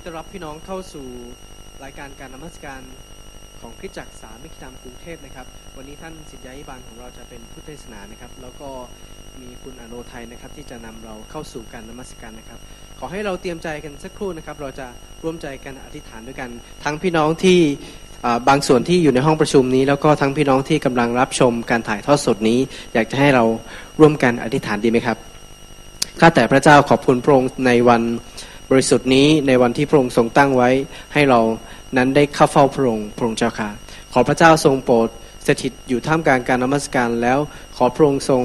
นดีต้อนรับพี่น้องเข้าสู่รายการการนมัสการของคริสตจักรสามัคคีธรรมกรุงเทพนะครับ วันนี้ท่านสิทธยายิบาลของเราจะเป็นผู้เทศนานะครับ แล้วก็มีคุณอโนไทยนะครับ ที่จะนำเราเข้าสู่การนมัสการนะครับ ขอให้เราเตรียมใจกันสักครู่นะครับ เราจะร่วมใจกันอธิษฐานด้วยกัน ทั้งพี่น้องที่บางส่วนที่อยู่ในห้องประชุมนี้ แล้วก็ทั้งพี่น้องที่กำลังรับชมการถ่ายทอดสดนี้ อยากจะให้เราร่วมกันอธิษฐานดีไหมครับข้าแต่พระเจ้าขอบคุณพระองค์ในวัน บริสุทธิ์นี้ในวันที่พระองค์ทรงตั้งไว้ ให้เรานั้นได้เข้าเฝ้าพระองค์พระองค์เจ้าค่ะ ขอพระเจ้าทรงโปรดสถิตอยู่ท่ามกลางการนมัสการแล้วขอพระองค์ทรง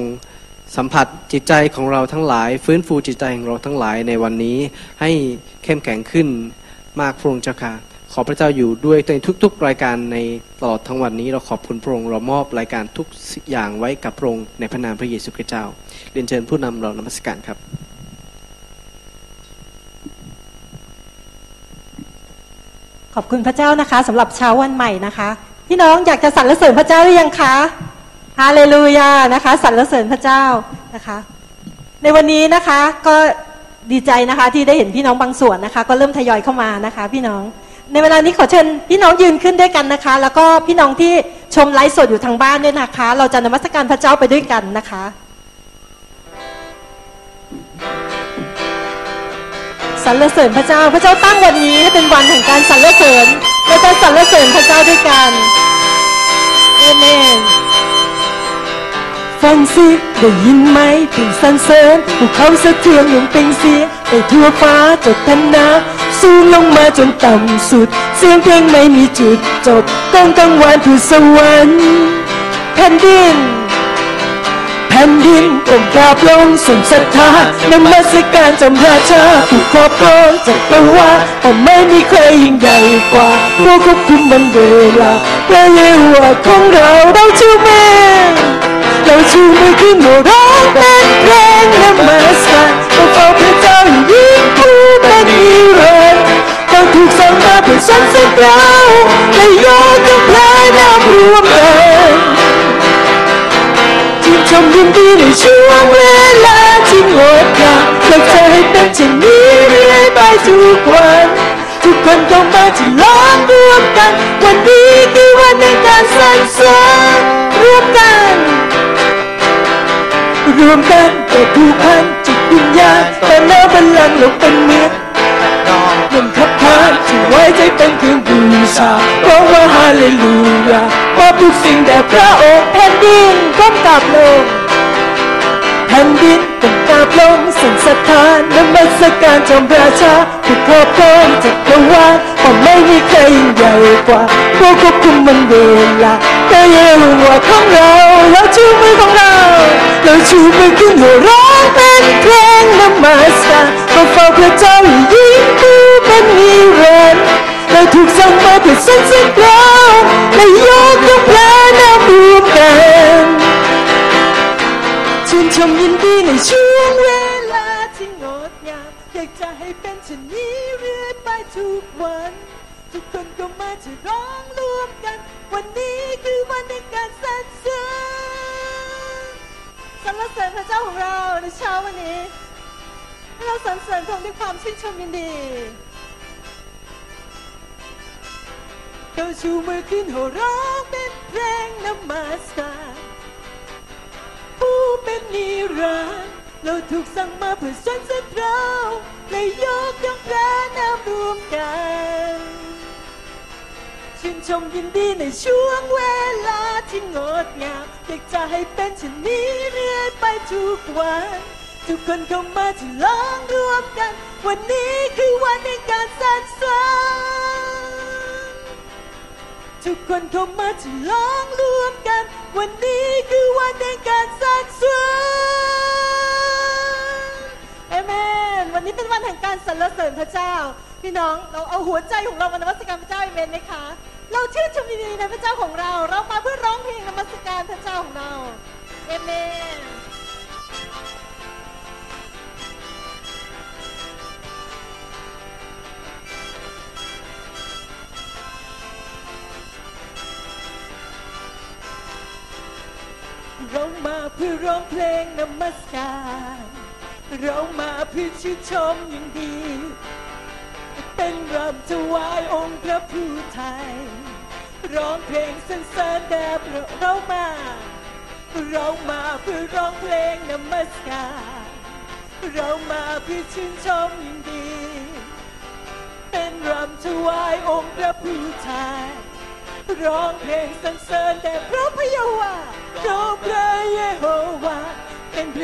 สัมผัสจิตใจของเราทั้งหลาย ฟื้นฟูจิตใจของเราทั้งหลายในวันนี้ให้เข้มแข็งขึ้นมากพระองค์เจ้าค่ะขอพระเจ้าอยู่ด้วยในทุก ๆ รายการในตลอดทั้งวันนี้เราขอบคุณพระองค์เรามอบรายการทุกอย่างไว้กับพระองค์ในพระนามพระเยซูคริสต์เจ้าเรียนเชิญผู้นำเรานมัสการครับ ขอบคุณพระเจ้านะคะสำหรับเช้าวันใหม่นะคะ พี่น้องอยากจะสรรเสริญพระเจ้าหรือยังคะฮาเลลูยานะคะสรรเสริญพระเจ้านะคะ ในวันนี้นะคะก็ดีใจนะคะที่ได้เห็นพี่น้องบางส่วนนะคะ ก็เริ่มทยอยเข้ามานะคะ พี่น้องในเวลานี้ขอเชิญพี่น้องยืนขึ้นด้วยกันนะคะ แล้วก็พี่น้องที่ชมไลฟ์สดอยู่ทางบ้านด้วยนะคะ เราจะนมัสการพระเจ้าไปด้วยกันนะคะ สรรเสริญพระเจ้า พระเจ้าตั้งวันนี้ให้เป็นวันแห่งการสรรเสริญเราจะสรรเสริญพระเจ้าด้วยกันเอเมนฟังสิได้ยินไหมเพลงสรรเสริญภูเขาสะเทือนลงเป็นเสียงไปทั่วฟ้าจดทันนาสูงลงมาจนต่ำสุด เสียงเพลงไม่มีจุดจบก้องกังวานถูสวรรค์แผ่นดิน ผ่นดินก้มกราบลงส่งศรัทธานมัสการจำราชาผู้ครอบครองจักรวาลแต่ไม่มีใครยิ่งใหญ่กว่าผู้ควบคุมมันเวลาพระเยโฮวาของเราเราชื่อแม่เราชูมือขึ้นโหร้องเป็นเพลงนมัสการเราเฝ้าพระเจ้ายิ่งผู้เป็นนิรันดร์เราถูกสร้างมาเพื่อสรรเสริเราและยกกับพระนามรวมกัน ชมยินดีในช่วงเวลาที่งดงามเราจะให้เป็นเช่นนี้เรื่อยไปทุกวัน ทุกคนเข้ามาที่ล้อมรวมกัน วันนี้คือวันในการสรรเสริญร่วมกัน รวมกันแต่ผูกพันจิตวิญญาณแต่แล้วบัลลังก์ลงเป็นเมือ งยังไว้ใจเป็นเครื่องบูชาเพราะว่าฮาเลลูยาว่าทุกสิ่งแด่พระองค์แผ่นดินก้มกราบลง ผ่นดินก้มกราบลงสั่งสถานนมัสการจอมราชาผู้ครอบครองจักรวาลเพราะไม่มีใครยิ่งใหญ่กว่าผู้ควบคุมมันเวลาแต่เยโฮวของเราเราชูมือของเราเราชูมือขึ้นหัวร้องเป็นเพลงนมัสการเราเฝ้าพระเจ้าอยิ่งผู้เป็นนิรันดร์เราถูกสร้างมาเพื่อสรรเสริญเราและยกยกพระนามรวมกัน ชื่นชมยินดีในช่วงเวลาที่งดงามอยากจะให้เป็นเช่นนี้เรื่อยไปทุกวัน ทุกคนก็มาจะร้องรวมกัน วันนี้คือวันในการสรรเสริญสรรเสริญพระเจ้าของเราในเช้าวันนี้ให้เราสรรเสริญพระองค์ด้วยความชื่นชมยินดีเราชูมือขึ้นโหร้องเป็นเพลงนมัสการ ผู้เป็นนิรันดร์เราถูกสั่งมาเพื่อสรรเสริญเราและยกย่องพระนามรวมกันชื่นชมยินดีในช่วงเวลาที่งดงามอยากจะให้เป็นเช่นนี้เรื่อยไปทุกวัน ทุกคนเข้ามาที่ลอมรวมกัน วันนี้คือวันในการสรรเสริญ ทุกคนเข้ามาที่ล้อมรวมกัน วันนี้คือวันในการสรรเสริญเอเมนวันนี้เป็นวันแห่งการสรรเสริญพระเจ้า พี่น้องเราเอาหัวใจของเรามานมัสการพระเจ้าเอเมนไหมคะ เราชื่นชมยินดีในพระเจ้าของเรา เรามาเพื่อร้องเพลงนมัสการพระเจ้าของเราเอเมน เรามาเพื่อร้องเพลงนมัสการ เรามาเพื่อชื่นชมยินดี เป็นรำถวายองค์พระผู้ไทย ร้องเพลงสรรเสริญแด่พระเรามา เรามาเพื่อร้องเพลงนมัสการ เรามาเพื่อชื่นชมยินดี เป็นรำถวายองค์พระผู้ไทย ร้องเพลงสรรเสริญแด่พระพยาวา Don't play Jehovah and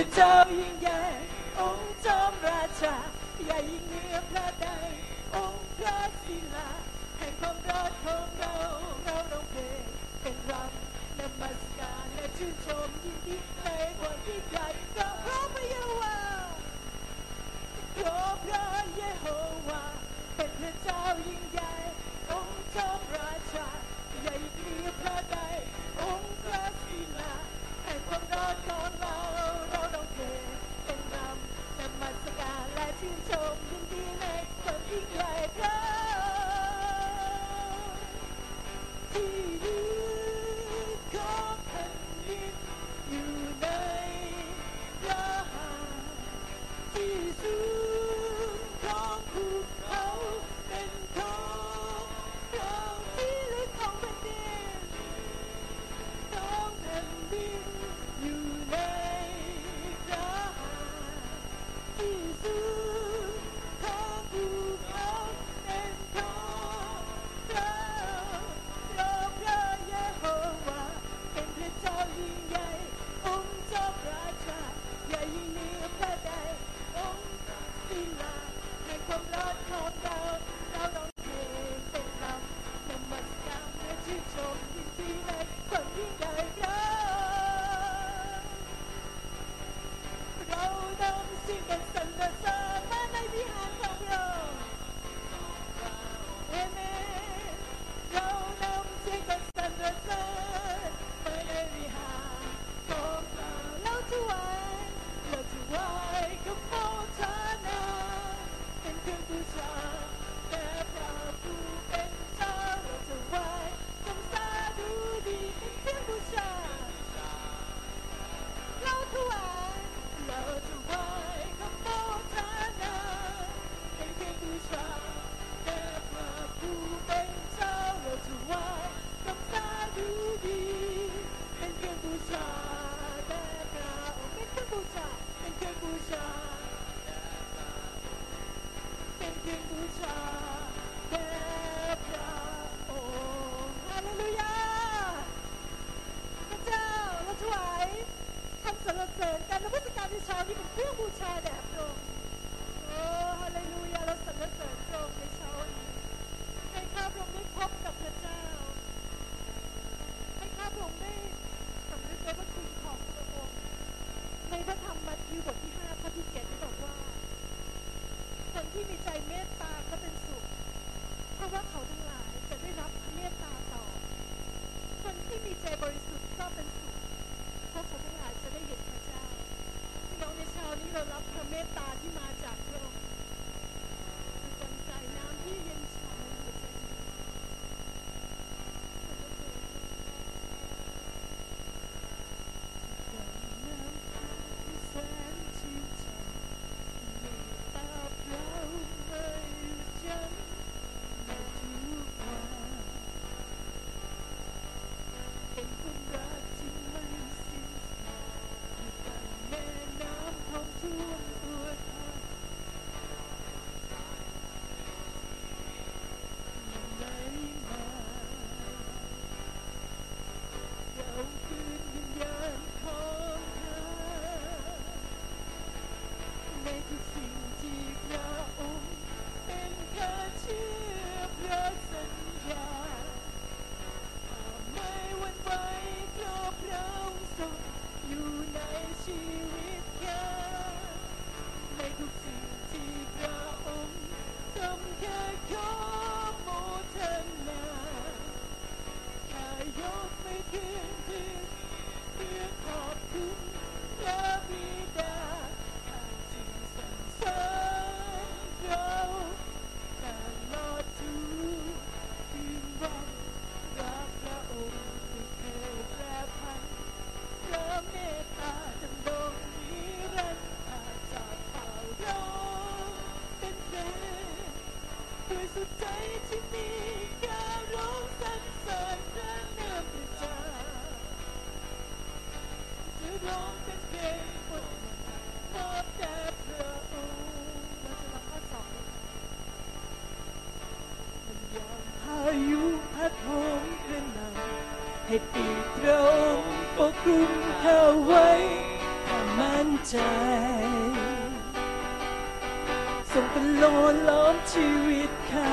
ข้ามั่นใจทรงเป็นโลล้อมชีวิตข้า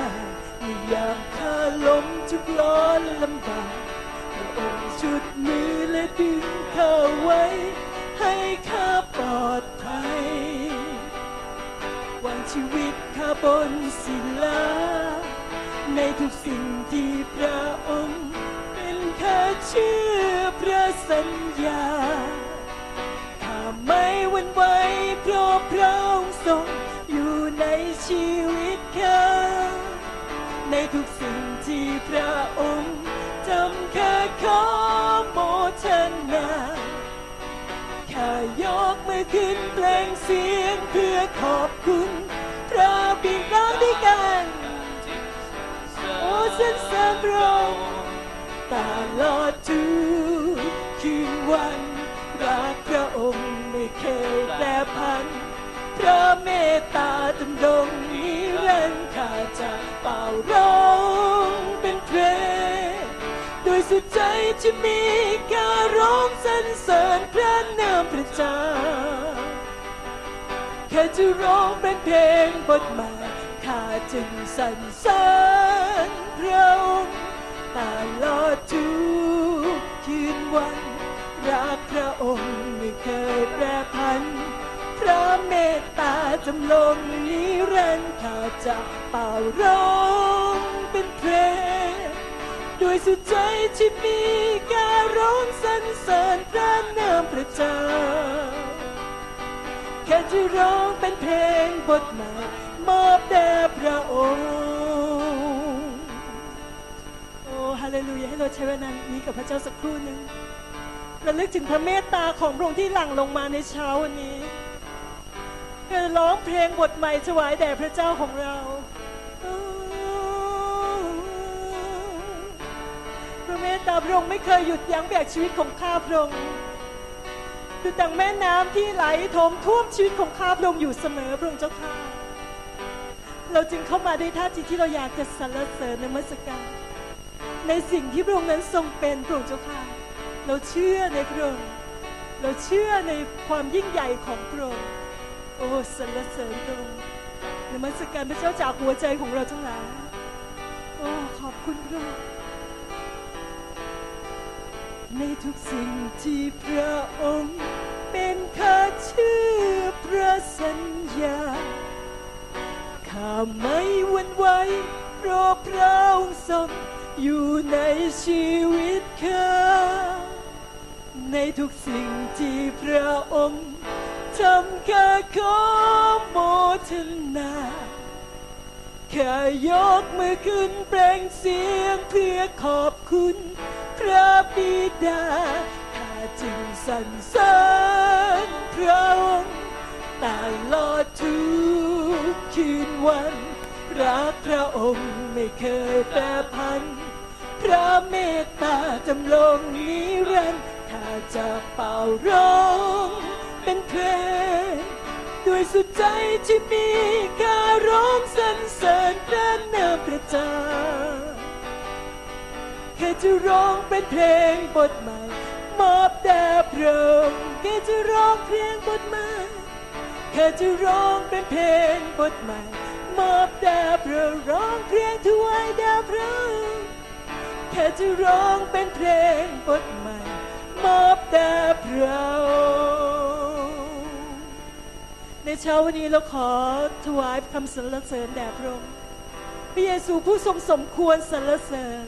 ในยามข้าล้มทุกข์ร้อนลำบากพระองค์ชุดมือและดึงข้าไว้ ให้ข้าปลอดภัยวางชีวิตข้าบนศิลาในทุก ชื่อพระสัญญาข้าไม่วันไหวเพราะพระองค์ทรงอยู่ในชีวิตข้าในทุกสิ่งที่พระองค์ทำข้าขอโมทนาข้ายกมือขึ้นเพลงเสียงเพื่อขอบคุณ พระบิดาด้วยกันโอ้สรรเสริญพระองค์ตลอด ยแปรผันพระเมตตาดำรงนิรันดร์ข้าจะเป่าร้องเป็นเพลงโดยสุดใจจะมีการร้องสรรเสริญพระนามพระเจ้าแค่จะร้องเป็นเพลงบทใหม่ข้าจึงสรรเสริญพระองค์ตลอดทุกคืนวัน รักพระองค์ไม่เคยแปรผัน พระเมตตาจำลงนิรันดร์ข้าจะเป่าร้องเป็นเพลงด้วยสุดใจที่มีการร้องสรรเสริญพระนามพระเจ้าแค่จะร้องเป็นเพลงบทใหม่มอบแด่พระองค์โอ้ฮาเลลูยาให้เราใช้เวลานี้กับพระเจ้าสักครู่หนึ่ง ระลึกถึงพระเมตตาของพระองค์ที่หลั่งลงมาในเช้าวันนี้เพื่อร้องเพลงบทใหม่ถวายแด่พระเจ้าของเราพระเมตตาพระองค์ไม่เคยหยุดยั้งแบกชีวิตของข้าพระองค์คือดังแม่น้ำที่ไหลโถมท่วมชีวิตของข้าพระองค์อยู่เสมอพระองค์เจ้าข้าเราจึงเข้ามาด้วยท่าทีที่เราอยากจะสรรเสริญในมัสการในสิ่งที่พระองค์นั้นทรงเป็นพระองค์เจ้าข้า เราเชื่อในพระองค์เราเชื่อในความยิ่งใหญ่ของพระองค์โอ้สรรเสริญพระองค์ในมัสการพระเจ้าจากหัวใจของเราทั้งหลายโอ้ขอบคุณพระองค์ในทุกสิ่งที่พระองค์ เป็นข้าชื่อพระสัญญาข้าไม่หวั่นไหวเพราะพระองค์ทรงอยู่ในชีวิตข้า ในทุกสิ่งที่พระองค์ทำข้าขอโมทนาข้ายกมือขึ้นเปลงเสียงเพื่อขอบคุณพระบิดาข้าจึงสรรเสริญพระองค์ตลอดทุกคืนวัน รักพระองค์ไม่เคยแปรผันพระเมตตาจำลองนิรันดร์าจะเป่าร้องเป็นเพลงด้วยสุดใจที่มีการร้องสรรเสริญพระนามพระเจ้าแค่จะร้องเป็นเพลงบทใหม่มอบแด่พระองค์แค่จะร้องเพลงบทใหม่แค่จะร้องเป็นเพลงบทใหม่มอบแด่พระร้องเพลงถวายแด่พระองค์แค่จะร้องเป็นเพลงบทใหม่ มอบแด่พระองค์ในเช้าวันนี้เราขอถวายคำสรรเสริญแด่พระองค์พระเยซูผู้ทรงสมควรสรรเสริญ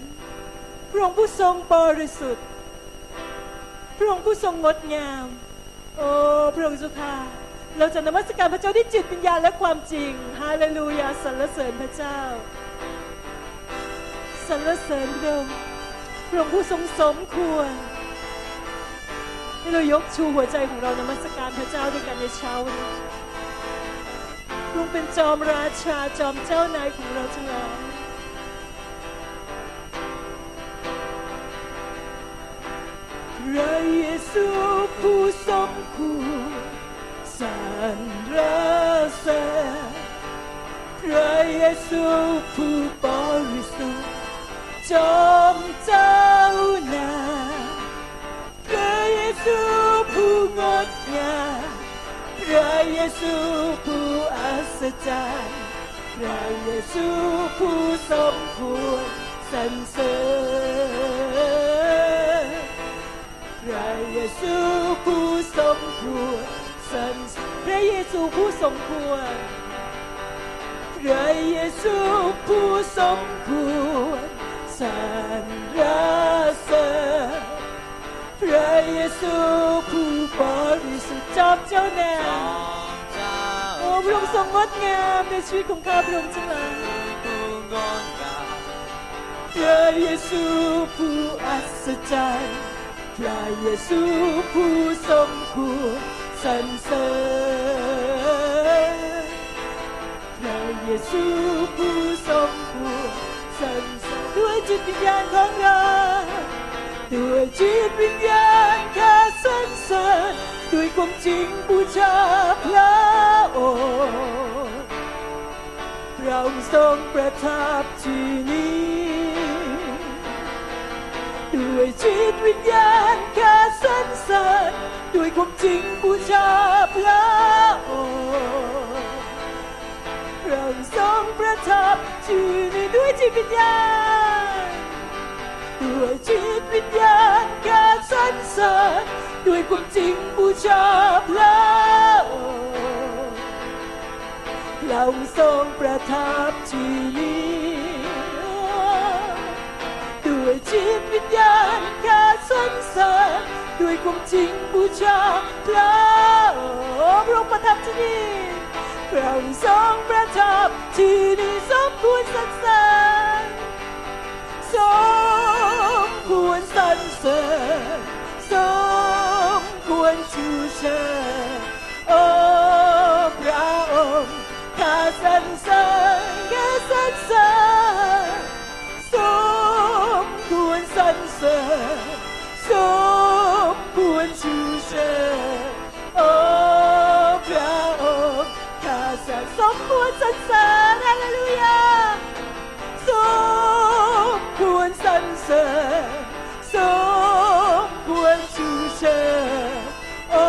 พระองค์ผู้ทรงบริสุทธิ์ พระองค์ผู้ทรงงดงาม โอ้พระองค์เจ้าเราจะนมัสการพระเจ้าด้วยจิตวิญญาณและความจริง ฮาเลลูยาสรรเสริญพระเจ้า สรรเสริญพระองค์พระองค์ผู้ทรงสมควร ให้เรายกชูหัวใจของเรานมัสการพระเจ้าด้วยกันในเช้าวันนี้พระองค์เป็นจอมราชาจอมเจ้านายของเราทั้งหลายพระเยซูผู้สมควรสรรเสริญพระเยซูผู้บริสุทธิ์จอมเจ้านาย ซู ผู้งดงามพระเยซู ผู้อัศจรรย์พระเยซู ผู้สมควรสรรเสริญพระเยซู ผู้สมควรสรรพระเยซู ผู้สมควรพระเยซู ผู้สมควรสรรเสริญ พระเยซูผู้บริสุทธิ์จอมเจ้าแน่โอ้พระองค์ทรงงดงามในชีวิตของข้าพระองค์ทั้งหลายพระเยซูผู้อัศจรรย์พระเยซูผู้สมควรสรรเสริญพระเยซูผู้ทรงผู้สรรเสริญด้วยจิตวิญญาณของเรา ด้วยจิตวิญญาณข้าสรรเสริญด้วยความจริงบูชาพระองค์เราทรงประทับที่นี้ด้วยจิตวิญญาณข้าสรรเสริญด้วยความจริงบูชาพระองค์เราทรงประทับที่นี่ด้วยจิตวิญญาณ ด้วยจิตวิญญาณการสรรเสริญด้วยความจริงบูชาพระเราทรงประทับที่นี่ด้วยจิตวิญญาณการสรรเสริญด้วยความจริงบูชาพระพระองค์ประทับที่นี่เราทรงประทับที่นี่สมควรสรรเสริญ สมควรสรรเสริญสมควรชูเชิญโอ้พระองค์ข้าสรรเสริญข้าสรรเสริญสมควรสรรเสริญสมควรชูเชิญโอ้พระองค์ข้าสรรสมควรสรรเสริญฮาเลลูยา สรรเสริญสมควรชูเชิญโอ้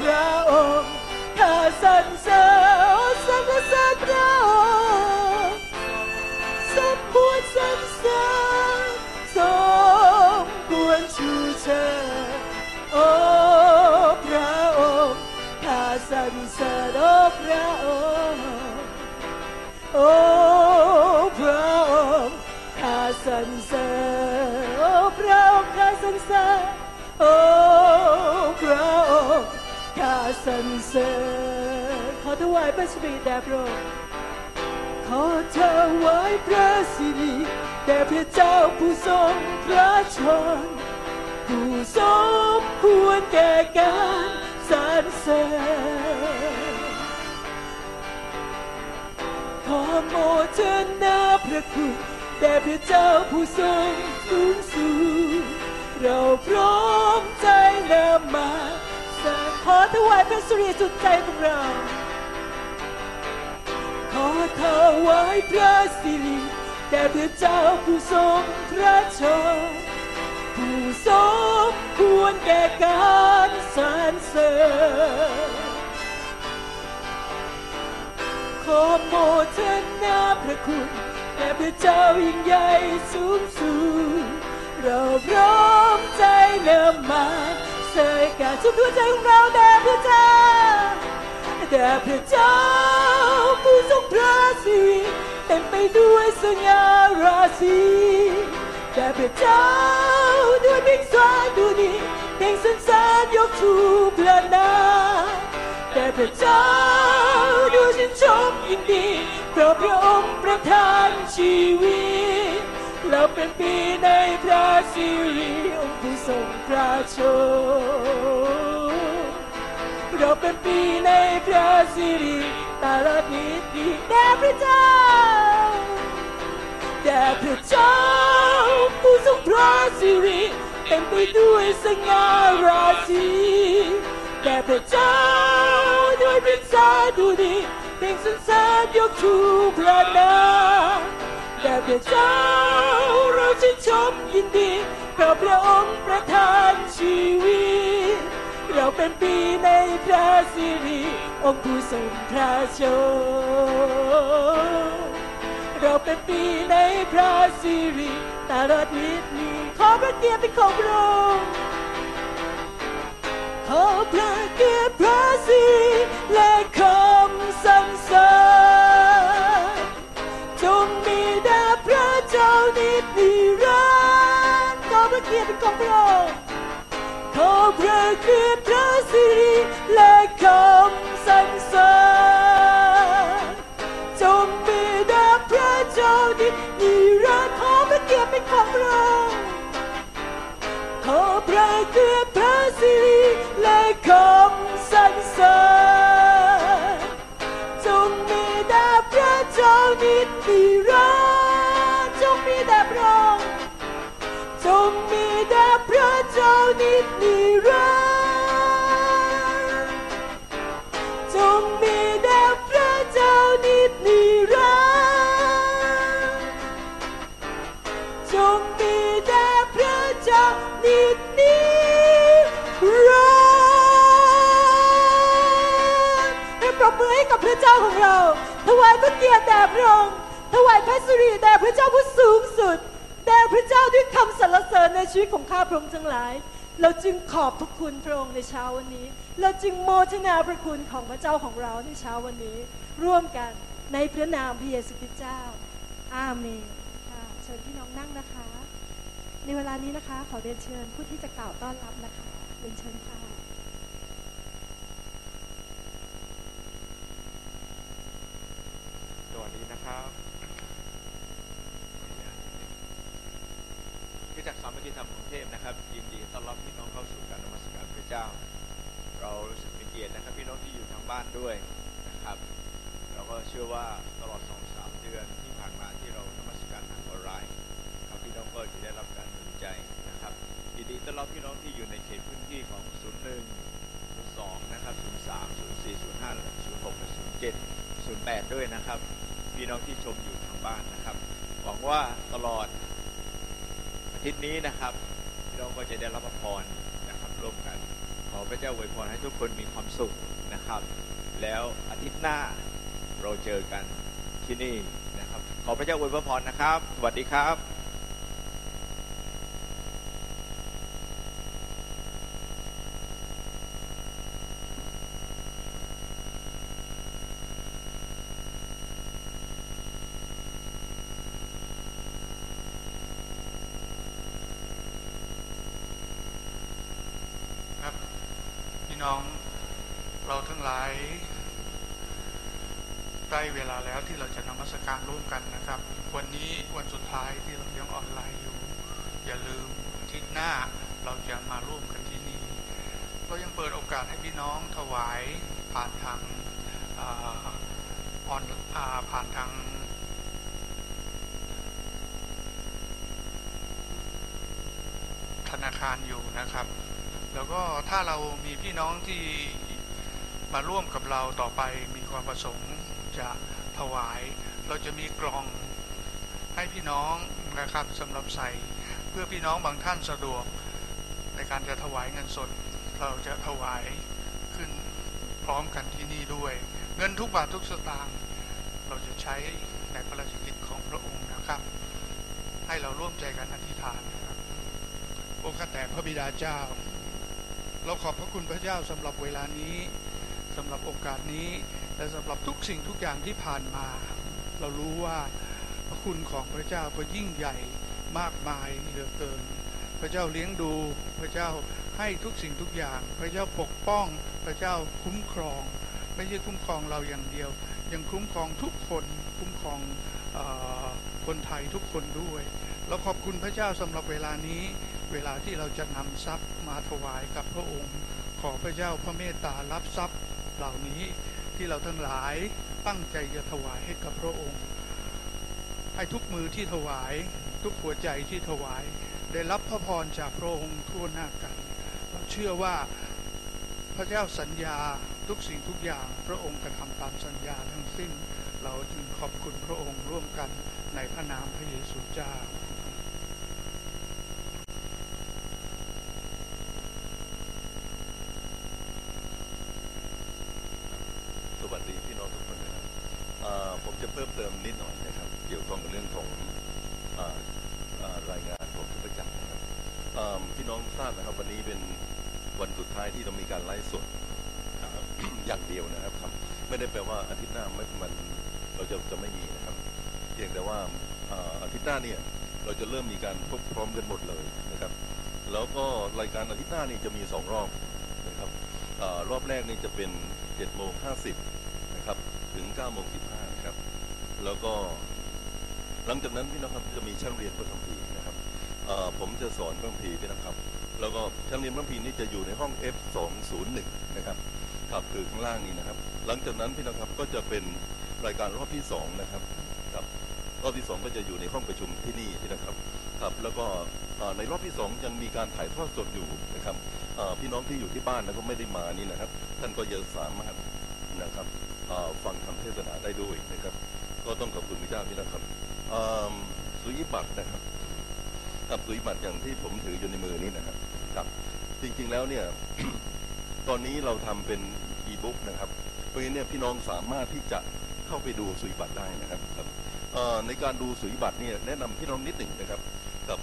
พระองค์ข้าสรรเสริญสรรเสริญพระองค์สมควรสรรเสริญสมควรชูเชิญโอ้พระองค์ข้าสรรเสริญโอ้พระองค์ รรเสริญโอ้พระองค์ข้าสรรเสริญโอ้พระองค์ข้าสรรเสริญขอถวายพระสิริแด่พระองค์ขอถวายพระสิริแด่พระเจ้าผู้ทรงพระชนผู้สมควรแก่การสรรเสริญขอโมทนาพระคุณ แด่พระเจ้าผู้ทรงสูงสูงเราพร้อมใจนำมาสรรขอถวายพระสุริสุดใจของเรา ขอถวายพระสิริแด่พระเจ้าผู้ทรงพระชนผู้สมควรแก่การสรรเสริญขอโมทนาพระคุณ แด่พระเจ้ายิ่งใหญ่สูงสูงเราพร้อมใจนำมาเสยการชุบทั่วใจของเราแด่พระเจ้าแด่พระเจ้าผู้ทรงพระสิริเต็มไปด้วยสง่าราศีแด่พระเจ้าด้วยเพียงสาดูดีเพียงสรรเสริญยกชูพระนาม พระเจ้าด้วยชื่นชมยินดีเพราะพระองค์ประทานชีวิต เราเป็นปีในพระสิริองค์ผู้ทรงพระชนเราเป็นปีในพระสิริตาลนิดดีแด่พระเจ้าแด่พระเจ้าผู้ทรงพระสิริเต็มไปด้วยสง่าราศี แด่พระเจ้าด้วยเป็นสาดูดีเพียงสรรเสริญยกชูพระนามแด่พระเจ้าเราชื่นชมยินดีเพราะพระองค์ประทานชีวิต เราเป็นปีในพระสิริองค์ผู้ทรงพระชนเราเป็นปีในพระสิริตลอดนิดนี้ขอพระเกียรติเป็นของพระองค์ ขอพระเกียรติพระสิริและคำสรรเสริญจงมีด่พระเจ้านิจนิรันดร์ขอพระเกียรติเป็นของพระองค์ขอพระเกียรติพระสิริและคำสรรเสริญจงมีด่พระเจ้านิ พระเกียรติพระสิริและคำสรรเสริญจงมีแด่พระเจ้านิจนิรักจงมีแด่พระองค์จงมีแด่พระเจ้านิจนิรัก กับพระเจ้าของเรา ถวายพระเกียรติแด่พระองค์ ถวายพระสิริแด่พระเจ้าผู้สูงสุด แด่พระเจ้าด้วยคำสรรเสริญในชีวิตของข้าพระองค์ทั้งหลาย เราจึงขอบพระคุณพระองค์ในเช้าวันนี้ เราจึงโมทนาพระคุณของพระเจ้าของเราในเช้าวันนี้ ร่วมกันในพระนามพระเยซูคริสต์เจ้า อาเมนเชิญพี่น้องนั่งนะคะ ในเวลานี้นะคะ ขอเรียนเชิญผู้ที่จะกล่าวต้อนรับนะคะเรียนเชิญค่ะสวัสดีนะครับที่จากสามัคคีธรรมกรุงเทพนะครับยินดีต้อนรับพี่น้องเข้าสู่การนมัสการพระเจ้า เรารู้สึกเป็นเกียรตินะครับพี่น้องที่อยู่ทางบ้านด้วยนะครับ เราก็เชื่อว่าตลอดสองสามเดือนที่ผ่านมาที่เรานมัสการทางออนไลน์ครับพี่น้องก็จะได้ ต้อนรับพี่น้องที่อยู่ในเขตพื้นที่ของ 01 02 นะครับ 03 04 05 06 07 08 ด้วยนะครับ พี่น้องที่ชมอยู่ทางบ้านนะครับ หวังว่าตลอดอาทิตย์นี้นะครับ พี่น้องก็จะได้รับพรนะครับร่วมกัน ขอพระเจ้าอวยพรให้ทุกคนมีความสุขนะครับ แล้วอาทิตย์หน้าเราเจอกันที่นี่นะครับ ขอพระเจ้าอวยพรนะครับ สวัสดีครับ ทั้งหลายได้เวลาแล้วที่เราจะนมัสการร่วมกันนะครับ วันนี้วันสุดท้ายที่เรายังออนไลน์อยู่ อย่าลืมทิตย์หน้าเราจะมาร่วมกันที่นี่เรายังเปิดโอกาสให้พี่น้องถวายผ่านทางออนอาผ่านทางธนาคารอยู่นะครับ แล้วก็ถ้าเรามีพี่น้องที่ มาร่วมกับเราต่อไปมีความประสงค์จะถวาย เราจะมีกล่องให้พี่น้องนะครับสำหรับใส่เพื่อพี่น้องบางท่านสะดวก ในการจะถวายเงินสด เราจะถวายขึ้นพร้อมกันที่นี่ด้วย เงินทุกบาททุกสตางค์เราจะใช้ในพระราชกิจของพระองค์นะครับ ให้เราร่วมใจกันอธิษฐานนะครับโอ้ข้าแต่พระบิดาเจ้า เราขอบพระคุณพระเจ้าสำหรับเวลานี้ สำหรับโอกาสนี้ และสำหรับทุกสิ่งทุกอย่างที่ผ่านมา เรารู้ว่าพระคุณของพระเจ้าก็ยิ่งใหญ่มากมายเหลือเกิน พระเจ้าเลี้ยงดูพระเจ้าให้ทุกสิ่งทุกอย่าง พระเจ้าปกป้อง พระเจ้าคุ้มครอง ไม่ใช่คุ้มครองเราอย่างเดียว ยังคุ้มครองทุกคนคุ้มครองออคนไทยทุกคนด้วยเราขอบคุณพระเจ้าสำหรับเวลานี้ เวลาที่เราจะนำทรัพย์มาถวายกับพระองค์ ขอพระเจ้าพระเมตตารับทรัพย์ เหล่านี้ที่เราทั้งหลายตั้งใจจะถวายให้กับพระองค์ ให้ทุกมือที่ถวายทุกหัวใจที่ถวาย ได้รับพระพรจากพระองค์ทั่วหน้ากัน เราเชื่อว่าพระเจ้าสัญญาทุกสิ่งทุกอย่างพระองค์กระทำตามสัญญาทั้งสิ้น เราจึงขอบคุณพระองค์ร่วมกันในพระนามพระเยซูเจ้า ที่เรามีการไลฟ์สดอย่างเดียวนะครับ ไม่ได้แปลว่าอาทิตย์หน้าไม่มันเราจะจะไม่มีนะครับ เพียงแต่ว่าอาทิตย์หน้าเนี่ยเราจะเริ่มมีการพบพร้อมกันหมดเลยนะครับ แล้วก็รายการอาทิตย์หน้านี่จะมีสองรอบนะครับอรอบแรกนี่จะเป็น7โมง50นะครับถึง9โมง15นะครับ แล้วก็หลังจากนั้นพี่น้องครับจะมีชั้นเรียนพระคัมภีร์นะครับผมจะสอนพระคัมภีร์พี่น้องครับ แล้วก็ชั้นเรียนพระคัมภีร์นี่จะอยู่ในห้อง F201 นะครับครับคือข้างล่างนี้นะครับ หลังจากนั้นพี่น้องครับก็จะเป็นรายการรอบที่สองนะครับครับรอบที่สองก็จะอยู่ในห้องประชุมที่นี่นะครับครับ แล้วก็ในรอบที่สองยังมีการถ่ายทอดสดอยู่นะครับพี่น้องที่อยู่ที่บ้านแล้วก็ไม่ได้มานี่นะครับ ท่านก็ยังสามารถนะครับฟังคำเทศนาได้ด้วยนะครับ ก็ต้องขอบคุณพระเจ้าพี่นะครับสุยิบัตรนะครับครับสุยิบัตรอย่างที่ผมถืออยู่ในมือนี้นะครับ จริงๆแล้วเนี่ย ตอนนี้เราทำเป็นอีบุ๊กนะครับ เพราะฉะนั้นเนี่ยพี่น้องสามารถที่จะเข้าไปดูสุยิบัตรได้นะครับในการดูสุยิบัตรเนี่ยแนะนำพี่น้องนิดหนึ่งนะครับ กับ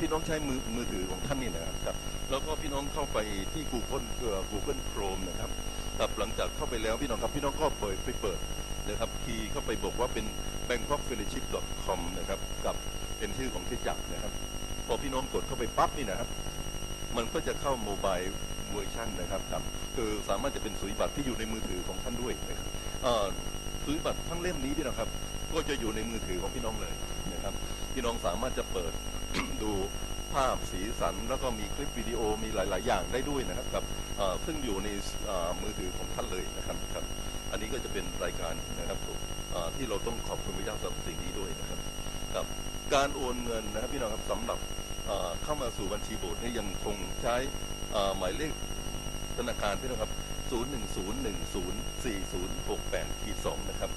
พี่น้องใช้มือมือถือของท่านนี่นะครับ แล้วก็พี่น้องเข้าไปที่ Google เอ่อ Google Chrome นะครับครับหลังจากเข้าไปแล้วพี่น้องครับพี่น้องก็เปิดไปเปิดนะครับคีย์เข้าไปบอกว่าเป็น bangkokfellowship.com นะครับกับเป็นชื่อของที่จักนะครับ พอพี่น้องกดเข้าไปปั๊บนี่นะครับ มันก็จะเข้าโมบายเวอร์ชันนะครับครับคือสามารถจะเป็นสุริบัตรที่อยู่ในมือถือของท่านด้วยนะครับสุริบัตรทั้งเล่มนี้พี่น้องครับ ก็จะอยู่ในมือถือของพี่น้องเลยนะครับ พี่น้องสามารถจะเปิดดูภาพสีสัน แล้วก็มีคลิปวิดีโอมีหลาย ๆ อย่างได้ด้วยนะครับกับซึ่งอยู่ในมือถือของท่านเลยนะครับครับ อันนี้ก็จะเป็นรายการนะครับที่เราต้องขอบคุณพระเจ้าสำหรับสิ่งนี้ด้วยนะครับกับการโอนเงินนะครับพี่น้องครับสำหรับ เข้ามาสู่บัญชีโบสถ์นี่ยังคงใช้หมายเลขธนาคารพี่น้องครับ 010104068ขีด2นะครับ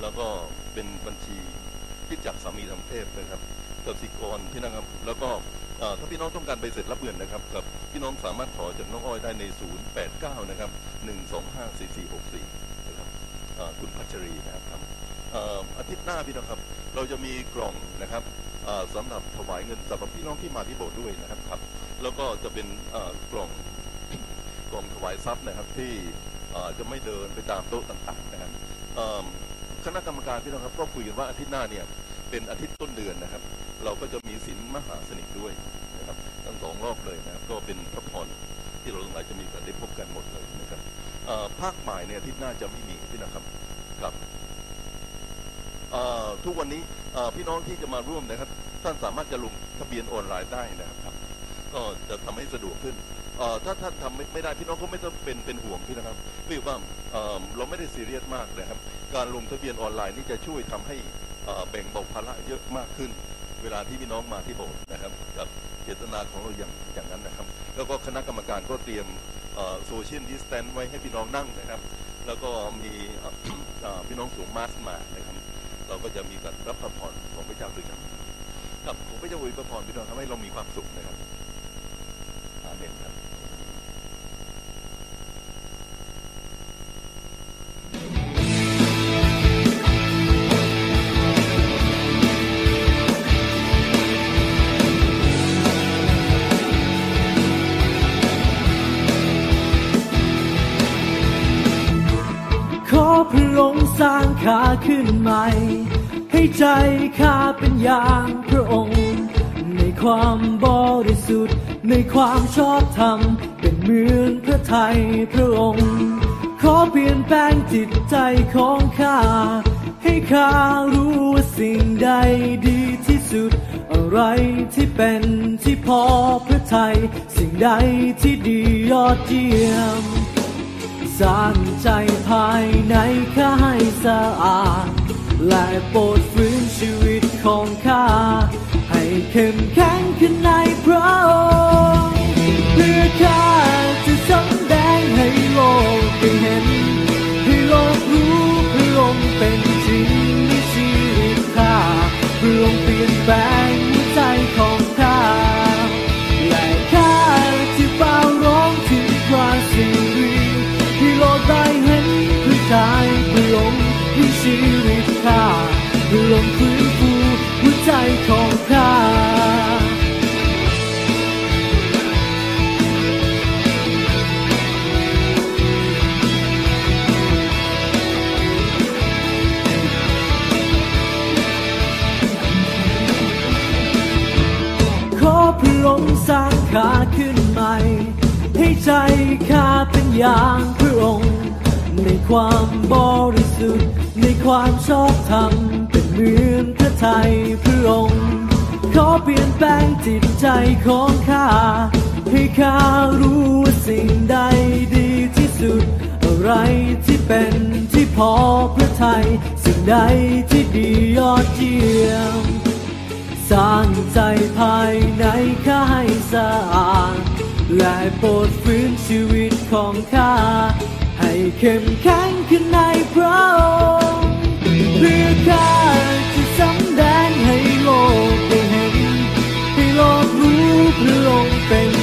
แล้วก็เป็นบัญชีที่จากสามีธรรมเทพนะครับกสิกรพี่นะครับ แล้วก็ถ้าพี่น้องต้องการใบเสร็จรับเงินนะครับกับพี่น้องสามารถขอจากน้องอ้อยได้ใน 089 นะครับ 1254464 นะครับคุณพัชรีนะครับอาทิตย์หน้าพี่น้องครับ เราจะมีกล่องนะครับ สำหรับถวายเงินสำหรับพี่น้องที่มาที่โบสถ์ด้วยนะครับครับ แล้วก็จะเป็นกล่องกล่องถวายทรัพย์นะครับที่จะไม่เดินไปตามโต๊ะต่างๆนะครับคณะกรรมการพี่น้องครับก็คุยกันว่าอาทิตย์หน้าเนี่ยเป็นอาทิตย์ต้นเดือนนะครับ เราก็จะมีศีลมหาสนิทด้วยนะครับทั้งสองรอบเลยนะครับก็เป็นพระพรที่เราทั้งหลายจะมีโอกาสได้พบกันหมดเลยนะครับภาคบ่ายเนี่ยอาทิตย์หน้าจะไม่มีพี่นะครับครับ ทุกวันนี้พี่น้องที่จะมาร่วมนะครับ ท่านสามารถจะลงทะเบียนออนไลน์ได้นะครับ ก็จะทำให้สะดวกขึ้นถ้าท่านทำไม่ได้พี่น้องก็ไม่ต้องเป็นเป็นห่วงพี่นะครับพี่ว่าเราไม่ได้ซีเรียสมากนะครับ การลงทะเบียนออนไลน์นี่จะช่วยทำให้แบ่งเบาภาระเยอะมากขึ้น เวลาที่พี่น้องมาที่โบสถ์นะครับกับเจตนาของเราอย่างอย่างนั้นนะครับ แล้วก็คณะกรรมการก็เตรียม social distance ไว้ให้พี่น้องนั่งนะครับ แล้วก็มีพี่น้องสวมมาสก์มานะครับเรา ก็จะมีการรับพระพรของพระเจ้าด้วยกันกับของพระเจ้าอวยพระพรพี่น้องทำให้เรามีความสุขนะครับ ใจข้าเป็นอย่างพระองค์ ในความบริสุทธิ์ ในความชอบธรรม เป็นเหมือนพระไทยพระองค์ ขอเปลี่ยนแปลงจิตใจของข้า ให้ข้ารู้ว่าสิ่งใดดีที่สุด อะไรที่เป็นที่พอพระไทย สิ่งใดที่ดียอดเยี่ยม สร้างใจภายในข้าให้สะอาด และโปรดฟื้นชีวิตของข้า ให้เข้มแข็งขึ้นในพระองค์เพื่อข้าจะสำแดงให้โลกได้เห็น ให้โลกรู้พระองค์เป็นจริงในชีวิตข้าพระองค์เปลี่ยนแปลงหัวใจของข้าและข้าที่เฝ้าร้องถึงความสิ่งดีที่โลกได้เห็นพระใจ มีชีวิตข้าลงพื้นฟูหัวใจของข้าขอพระองค์สร้างข้าขึ้นใหม่ ให้ใจข้าเป็นอย่างพระองค์ในความบริสุทธิ์ ในความชอบธรรมเป็นเมืองพระไทยพระองค์ ขอเปลี่ยนแปลงจิตใจของข้า ให้ข้ารู้ว่าสิ่งใดดีที่สุด อะไรที่เป็นที่พอพระไทย สิ่งใดที่ดียอดเยี่ยม สร้างใจภายในข้าให้สะอาดและโปรดฟื้นชีวิตของข้า ให้เข้มแข็งคือในพระองค์เพื่อข้าจะสำแดงให้โลกได้เห็น ให้โลกรู้พระองค์เป็น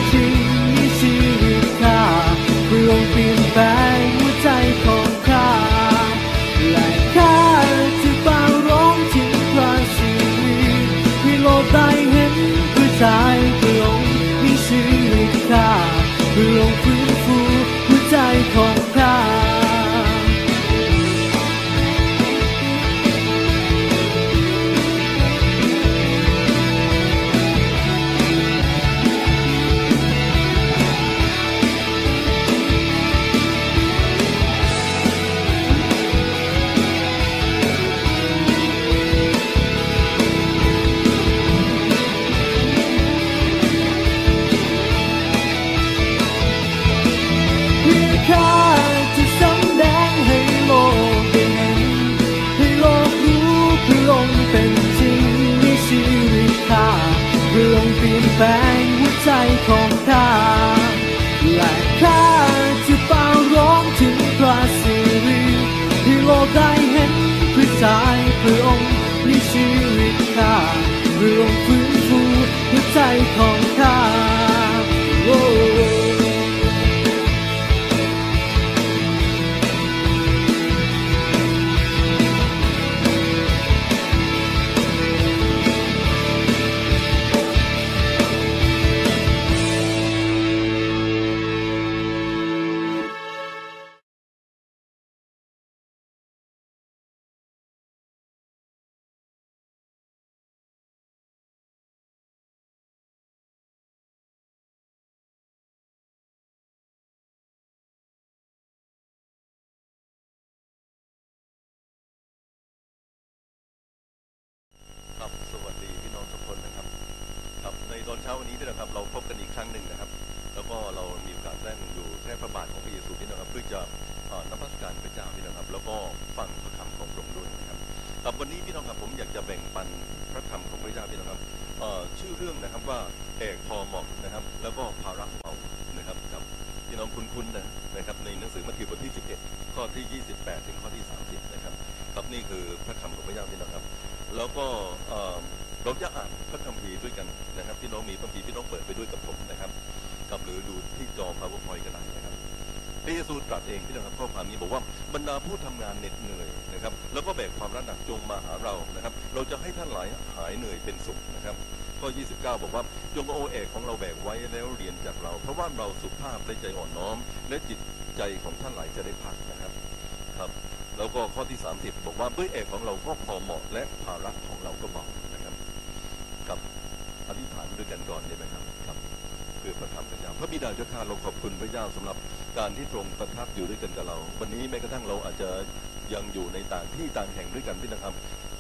ด้วยกันพี่นะครับ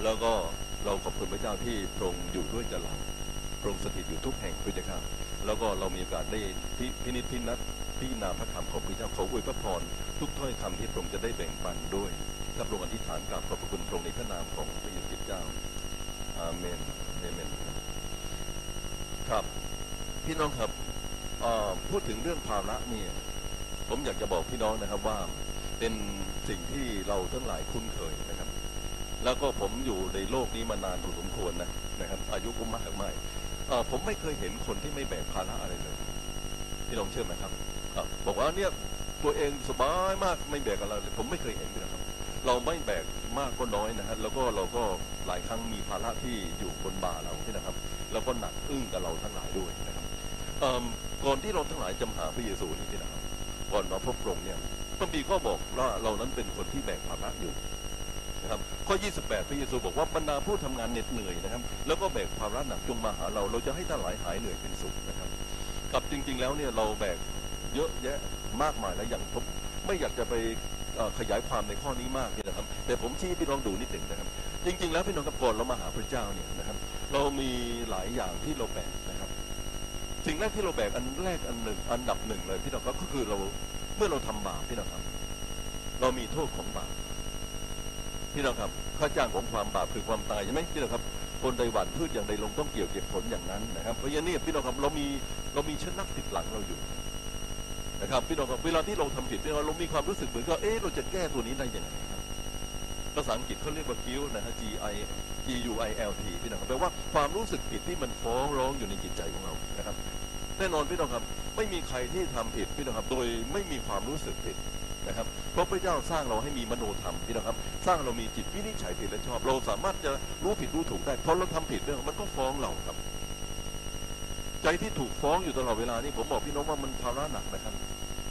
แล้วก็เราขอบคุณพระเจ้าที่ทรงอยู่ด้วยกับเราพรงสถิตอยู่ทุกแห่งพี่นะครับ แล้วก็เรามีโอกาสได้พิพินิจพินัดพิจาราพระคำของพระเจ้าขออวยพระพรทุกถ้อยคำที่พระองค์จะได้แบ่งปันด้วยรับรองอธิษฐานกราบขอบพระคุณพระองค์ในพระนามของพระเยซูเจ้าอาเมนอเมนครับพี่น้องครับพูดถึงเรื่องภาระเนี่ยผมอยากจะบอกพี่น้องนะครับว่าเป็นสิ่งที่เราทั้งหลายคุ้นเคยนะครับ แล้วก็ผมอยู่ในโลกนี้มานานพอสมควรนะนะครับ อายุก็มากไม่ผมไม่เคยเห็นคนที่ไม่แบกภาระอะไรเลยที่ลองเชื่อไหมครับบอกว่าเนี่ยตัวเองสบายมากไม่แบกอะไรเลยผมไม่เคยเห็นเลยครับ เราไม่แบกมากก็น้อยนะฮะแล้วก็เราก็หลายครั้งมีภาระที่อยู่บนบ่าเราที่นะครับ แล้วก็หนักอึ้งกับเราทั้งหลายด้วยนะครับก่อนที่เราทั้งหลายจะหาพระเยซูนี่นะครับก่อนมาพบพระองค์เนี่ยพระบีก็บอกว่าเรานั้นเป็นคนที่แบกภาระอยู่ ข้อ 28 พระเยซูบอกว่าบรรดาผู้ทำงานเหน็ดเหนื่อยนะครับ แล้วก็แบกภาระหนักจงมาหาเรา เราจะให้ท่านหลายหายเหนื่อยเป็นสุขนะครับ กับจริง ๆ แล้วเนี่ยเราแบกเยอะแยะมากมายแล้วอย่างผมไม่อยากจะไปขยายความในข้อนี้มากนี่นะครับ แต่ผมชี้พี่น้องดูนิดหนึ่งนะครับ จริง ๆ แล้วพี่น้องกับก่อนเรามาหาพระเจ้าเนี่ยนะครับ เรามีหลายอย่างที่เราแบกนะครับสิ่งแรกที่เราแบกอันแรกอันหนึ่งอันดับหนึ่งเลยพี่น้องครับก็คือเราเมื่อเราทำบาปพี่น้องครับ เรามีโทษของบาป พี่น้องครับค่าจ้างของความบาปคือความตายใช่ไหมพี่น้องครับคนใดหวั่นพืชอย่างใดลงต้องเกี่ยวเก็บผลอย่างนั้นนะครับเพราะฉะนั้นเนี่ยพี่น้องครับเรามีเรามีเชือกนักติดหลังเราอยู่นะครับพี่น้องครับเวลาที่เราทำผิดพี่น้องเรามีความรู้สึกเหมือนกับเอ๊ะเราจะแก้ตัวนี้ได้ยังไงครับภาษาอังกฤษเขาเรียกว่า guilt นะฮะ G I G U I L T พี่น้องครับแปลว่าความรู้สึกผิดที่มันฟ้องร้องอยู่ในจิตใจของเรานะครับแน่นอนพี่น้องครับไม่มีใครที่ทำผิดพี่น้องครับโดยไม่มีความรู้สึกผิดนะครับเพราะพระเจ้าสร้างเราให้มีมโนธรรมพี่น้องครับ ร้างเรามีจิตวินิจฉัยผิดและชอบ เราสามารถจะรู้ผิดรู้ถูกได้เพราะเราทำผิดเนี่ยมันก็ฟ้องเราครับ ใจที่ถูกฟ้องอยู่ตลอดเวลานี่ผมบอกพี่น้องว่ามันภาระหนักนะครับ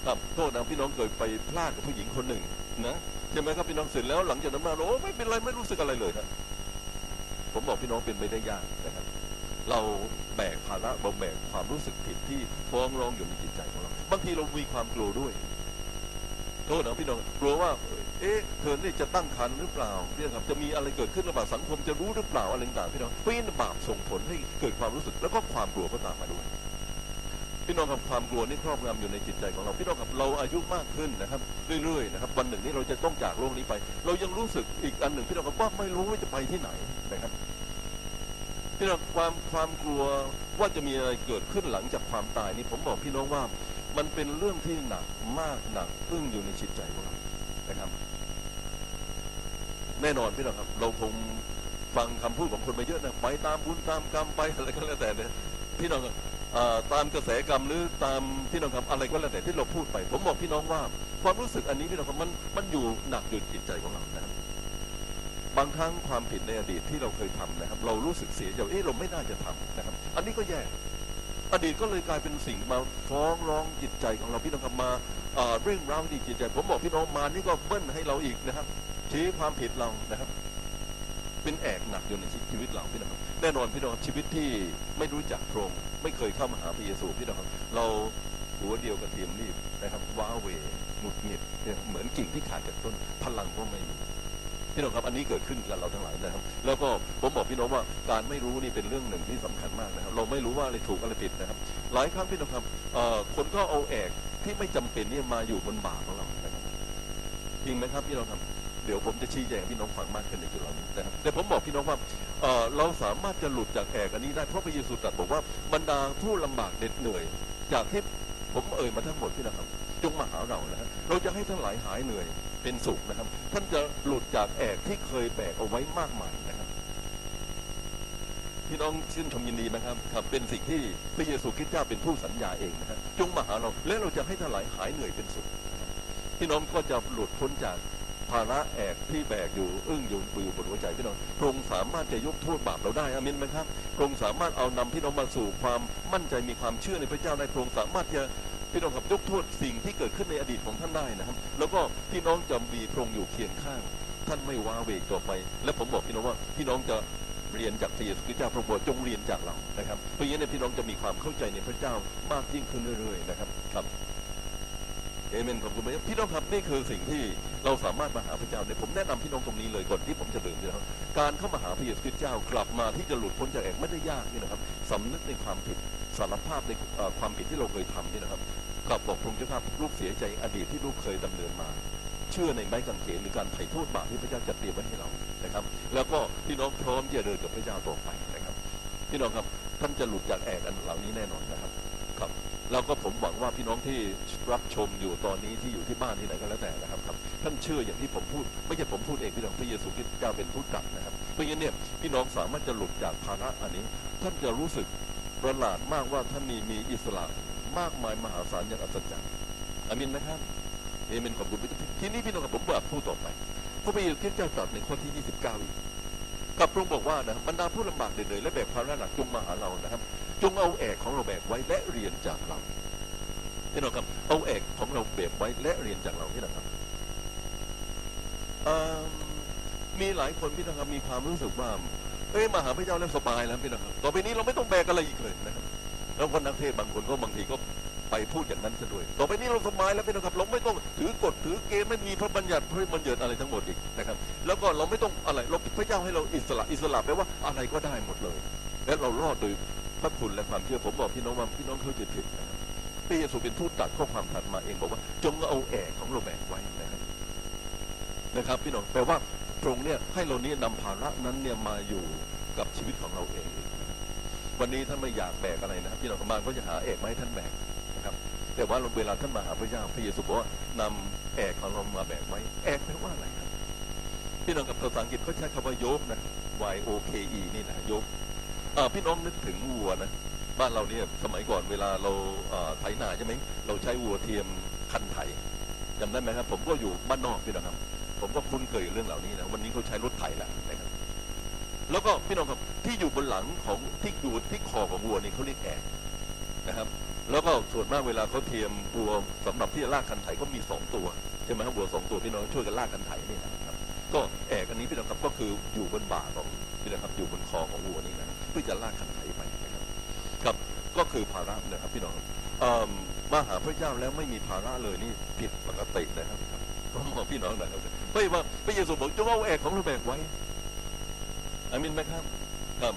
ครับโทษนะพี่น้องเคยไปพลาดกับผู้หญิงคนหนึ่งนะใช่ไหมครับพี่น้องเสร็จแล้วหลังจากนั้นมาโอ้ไม่เป็นไรไม่รู้สึกอะไรเลยนะผมบอกพี่น้องเป็นไปได้ยากนะครับ เราแบกภาระเราแบกความรู้สึกผิดที่ฟ้องร้องอยู่ในจิตใจของเราบางทีเรามีความกลัวด้วย โทษนะพี่น้องกลัวว่า เอ๊ะเธอนี่จะตั้งครรภ์หรือเปล่าเนี่ยครับจะมีอะไรเกิดขึ้นหรือเปล่าสังคมจะรู้หรือเปล่าอะไรต่างๆพี่น้องเพราะฉะนั้นบาปส่งผลให้เกิดความรู้สึกแล้วก็ความกลัวก็ตามมาด้วยพี่น้องครับความกลัวนี่ครอบงำอยู่ในจิตใจของเราพี่น้องครับเราอายุมากขึ้นนะครับเรื่อยๆนะครับวันหนึ่งนี้เราจะต้องจากโลกนี้ไป เรายังรู้สึกอีกอันหนึ่งพี่น้องครับว่าไม่รู้ว่าจะไปที่ไหนนะครับพี่น้องความความกลัวว่าจะมีอะไรเกิดขึ้นหลังจากความตายนี่ผมบอกพี่น้องว่ามันเป็นเรื่องที่หนักมากหนักอึ้งอยู่ในจิตใจของเรา แน่นอนพี่น้องครับ เราคงฟังคำพูดของคนมาเยอะนะไปตามบุญตามกรรมไปอะไรก็แล้วแต่เนี่ยพี่น้องครับตามกระแสกรรมหรือตามพี่น้องครับอะไรก็แล้วแต่ที่เราพูดไป ผมบอกพี่น้องว่า ความรู้สึกอันนี้พี่น้องครับมันมันอยู่หนักอยู่จิตใจของเรานะครับบางครั้งความผิดในอดีตที่เราเคยทำนะครับ เรารู้สึกเสียใจเอ๊ะเราไม่น่าจะทำนะครับ อันนี้ก็แย่อดีตก็เลยกลายเป็นสิ่งมาฟ้องร้องจิตใจของเราพี่น้องครับมาเอ่องราวที่จิตใจ ผมบอกพี่น้องมานี่ก็เบิ้ลให้เราอีกนะครับ ชี้ความผิดเรานะครับเป็นแอกหนักอยู่ในชีวิตเราพี่น้องแน่นอนพี่น้องชีวิตที่ไม่รู้จักพระองค์ไม่เคยเข้ามาหาพระเยซูพี่น้องเราหัวเดียวกับเทียมรีบนะครับว้าเวหงุดหงิดเนี่ยเหมือนกิ่งที่ขาดจากต้นพลังก็ไม่มีพี่น้องครับอันนี้เกิดขึ้นกับเราทั้งหลายนะครับ แล้วก็ผมบอกพี่น้องว่าการไม่รู้นี่เป็นเรื่องหนึ่งที่สำคัญมากนะครับ เราไม่รู้ว่าอะไรถูกอะไรผิดนะครับ หลายครั้งพี่น้องครับคนก็เอาแอกที่ไม่จำเป็นเนี่ยมาอยู่บนบ่าของเราจริงไหมครับพี่น้องครับ เดี๋ยวผมจะชี้แจงพี่น้องฟังมากขึ้นในจุดเหล่านี้นะครับแต่ผมบอกพี่น้องว่าเเราสามารถจะหลุดจากแอกอันนี้ได้เพราะพระเยซูตรัสบอกว่าบรรดาผู้ลำบากเหน็ดเหนื่อย จากที่ผมเอ่ยมาทั้งหมดพี่นะครับ จงมาหาเรานะฮะเราจะให้ทั้งหลายหายเหนื่อยเป็นสุขนะครับ ท่านจะหลุดจากแอกที่เคยแบกเอาไว้มากมายนะครับพี่น้องชื่นชมยินดีไหมครับครับ เป็นสิ่งที่พระเยซูคริสต์เจ้าเป็นผู้สัญญาเองนะฮะจงมาหาเราและเราจะให้ทั้งหลายหายเหนื่อยเป็นสุขพี่น้องก็จะหลุดพ้นจาก ภาระแอกที่แบกอยู่อึ้งอยู่อยู่บนหัวใจพี่น้องพระองค์สามารถจะยกโทษบาปเราได้อามินไหมครับพระองค์สามารถเอานำพี่น้องมาสู่ความมั่นใจมีความเชื่อในพระเจ้าได้พระองค์สามารถจะพี่น้องครับยกโทษสิ่งที่เกิดขึ้นในอดีตของท่านได้นะครับ แล้วก็พี่น้องจะมีพระองค์อยู่เคียงข้าง ท่านไม่ว้าเหวต่อไป และผมบอกพี่น้องว่าพี่น้องจะเรียนจากพระเยซูคริสต์เจ้าพระบอกจงเรียนจากเรานะครับเพราะฉะนั้นเนยพี่น้องจะมีความเข้าใจในพระเจ้ามากยิ่งขึ้นเรื่อยๆนะครับครับ เอเมนขอบคุณพระเจ้าพี่น้องครับนี่คือสิ่งที่เราสามารถมาหาพระเจ้าเนี่ยผมแนะนำพี่น้องตรงนี้เลยก่อนที่ผมจะลืมนะครับการเข้ามาหาพระเยซูคริสต์เจ้ากลับมาที่จะหลุดพ้นจากแอกไม่ได้ยากนี่นะครับสำนึกในความผิดสารภาพในความผิดที่เราเคยทำนี่นะครับกลับบอกพระองเจ้าครับลูกเสียใจอดีตที่ลูกเคยดำเนินมา เชื่อในไม้กางเขนหรือการไถ่โทษบาปที่พระเจ้าจัดเตรียมไว้ให้เรานะครับ แล้วก็พี่น้องพร้อมที่จะเดินกับพระเจ้าต่อไปนะครับพี่น้องครับท่านจะหลุดจากแอกอันเหล่านี้แน่นอนนะครับครับ แล้วก็ผมหวังว่าพี่น้องที่รับชมอยู่ตอนนี้ที่อยู่ที่บ้านที่ไหนก็แล้วแต่นะครับครับท่านเชื่ออย่างที่ผมพูด ไม่ใช่ผมพูดเองพี่น้องพระเยซูคริสต์เจ้าเป็นผู้ตรัสนะครับเพราะงั้นเนี่ยพี่น้องสามารถจะหลุดจากภาระอันนี้ ท่านจะรู้สึกประหลาดมากว่าท่านมีมีอิสระมากมายมหาศาลอย่างอัศจรรย์อามินนะครับเอเมนขอบคุณพระเจ้าทีนี้พี่น้องกับผมแบบพูดต่อไปพระเยซูคริสต์เจ้าตรัสในข้อที่ 29อี กับพระองค์บอกว่านะบรรดาผู้ลำบากเหนื่อยและแบกภาระหนักจงมาหาเรานะครับ จงเอาแอกของเราแบกไว้และเรียนจากเราพี่น้องครับเอาแอกของเราแบกไว้และเรียนจากเราพี่น้องครับมีหลายคนพี่น้องครับมีความรู้สึกว่าเอ้ยมาหาพระเจ้าแล้วสบายแล้วพี่น้องครับต่อไปนี้เราไม่ต้องแบกอะไรอีกเลยนะครับแล้วคนนักเทศบางคนก็บางทีก็ ไปพูดอย่างนั้นซะด้วย ต่อไปนี้เราสบายแล้วพี่น้องครับเราไม่ต้องถือกฎถือเกณฑ์ไม่มีพระบัญญัติพระบัญญัติอะไรทั้งหมดอีกนะครับ แล้วก็เราไม่ต้องอะไรเราพระเจ้าให้เราอิสระอิสระแปลว่าอะไรก็ได้หมดเลย และเรารอดโดยพระคุณและความเชื่อผมบอกพี่น้องว่าพี่น้องเข้าใจผิดนะครับพระเยซูเป็นทูตตัดข้อความถัดมาเองบอกว่า จงเอาแอกของเราแบกไว้นะครับนะครับ พี่น้องแปลว่าพระองค์เนี่ยให้เราเนี่ยนำภาระนั้นเนี่ยมาอยู่กับชีวิตของเราเอง วันนี้ท่านไม่อยากแบกอะไรนะพี่น้องบาก็จะหาเอกมาให้ท่านแบก แต่ว่าเวลาท่านมาหาพระเจ้าพระเยซูบอกว่านำแอกของเรามาแบกไว้แอกแปลว่าอะไรครับพี่น้องกับภาษาอังกฤษเขาใช้คำว่าโยบนะ Y O K E นี่นะโยบอ่าพี่น้องนึกถึงวัวนะบ้านเราเนี่ยสมัยก่อนเวลาเราไถนาใช่ไหมเราใช้วัวเทียมคันไถจำได้ไหมครับ ผมก็อยู่บ้านนอกพี่น้องครับ ผมก็คุ้นเคยเรื่องเหล่านี้นะวันนี้เขาใช้รถไถแล้วนะครับแล้วก็พี่น้องครับที่อยู่บนหลังของที่อยู่ที่คอของวัวนี่เขาเรียกแอกนะครับ แล้วก็ส่วนมากเวลาเขาเทียมวัวสำหรับที่จะลากคันไถก็มีสองตัวใช่ไหมครับวัวสองตัวพี่น้องช่วยกันลากคันไถนี่นะครับ ก็แอกอันนี้พี่น้องครับก็คืออยู่บนบ่าของพี่น้องครับอยู่บนคอของวัวนี่นะเพื่อจะลากคันไถไปนะครับครับก็คือภาระนะครับพี่น้องมาหาพระเจ้าแล้วไม่มีภาระเลยนี่ผิดปกตินะครับก็มองพี่น้องหน่อยครับไม่ว่าพระเยซูบอกจงเอาแอกของเราแบกไว้อามินไหมครับครับ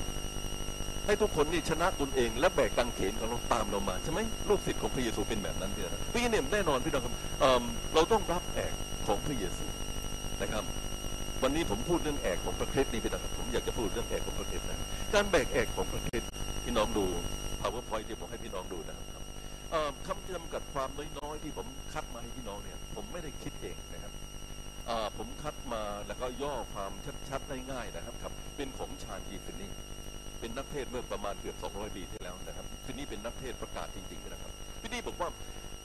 ให้ทุกคนนี่ชนะตนเอง และแบกตังเขนของเราตามเรามาใช่ไหมลูกศิษย์ของพระเยซูเป็นแบบนั้นพี่นะพี่เนี่ยแน่นอนพี่น้องครับเออเราต้องรับแอกของพระเยซูนะครับ วันนี้ผมพูดเรื่องแอกของพระคริสต์นี่พี่น้องครับผมอยากจะพูดเรื่องแอกของพระคริสต์นะการแบกแอกของพระคริสต์พี่น้องดู powerpoint ที่ผมให้พี่น้องดูนะครับคำจำกัดความน้อยๆที่ผมคัดมาให้พี่น้องเนี่ย ผมไม่ได้คิดเองนะครับผมคัดมาแล้วก็ย่อความชัดๆง่ายๆนะครับครับ เป็นของชาญอีฟินนี่ เป็นนักเทศเมื่อประมาณเกือบ200 ปีที่แล้วนะครับฟินนี่เป็นนักเทศประกาศจริงๆนะครับฟินนี่บอกว่า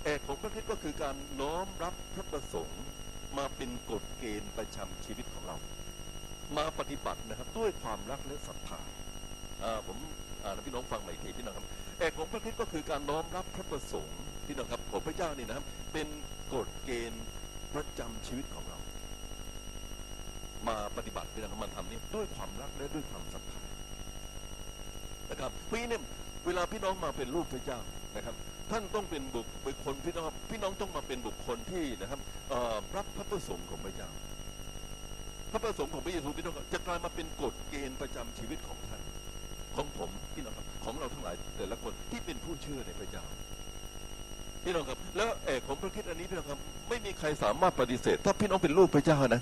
แอกของพระคริสต์ก็คือการน้อมรับพระประสงค์มาเป็นกฎเกณฑ์ประจำชีวิตของเรา มาปฏิบัตินะครับด้วยความรักและศรัทธาผมอ่านพี่น้องฟังใหม่ทีพี่น้องครับแอกของพระคริสต์ก็คือการน้อมรับพระประสงค์พี่น้องครับของพระเจ้านี่นะครับเป็นกฎเกณฑ์ประจำชีวิตของเรา มาปฏิบัติพี่น้องครับมาทำนี่ด้วยความรักและด้วยความศรัทธา นะครับพี่เนี่ยเวลาพี่น้องมาเป็นลูกพระเจ้านะครับ ท่านต้องเป็นบุคคนพี่น้องพี่น้องต้องมาเป็นบุคคลที่นะครับรับพระประสงค์ของพระเจ้า พระประสงค์ของพระเยซูพี่น้องจะกลายมาเป็นกฎเกณฑ์ประจำชีวิตของท่านของผมพี่น้องครับของเราทั้งหลายแต่ละคนที่เป็นผู้เชื่อในพระเจ้าพี่น้องครับ แล้วเอกของพระคริสต์อันนี้พี่น้องครับ ไม่มีใครสามารถปฏิเสธ ถ้าพี่น้องเป็นลูกพระเจ้านะ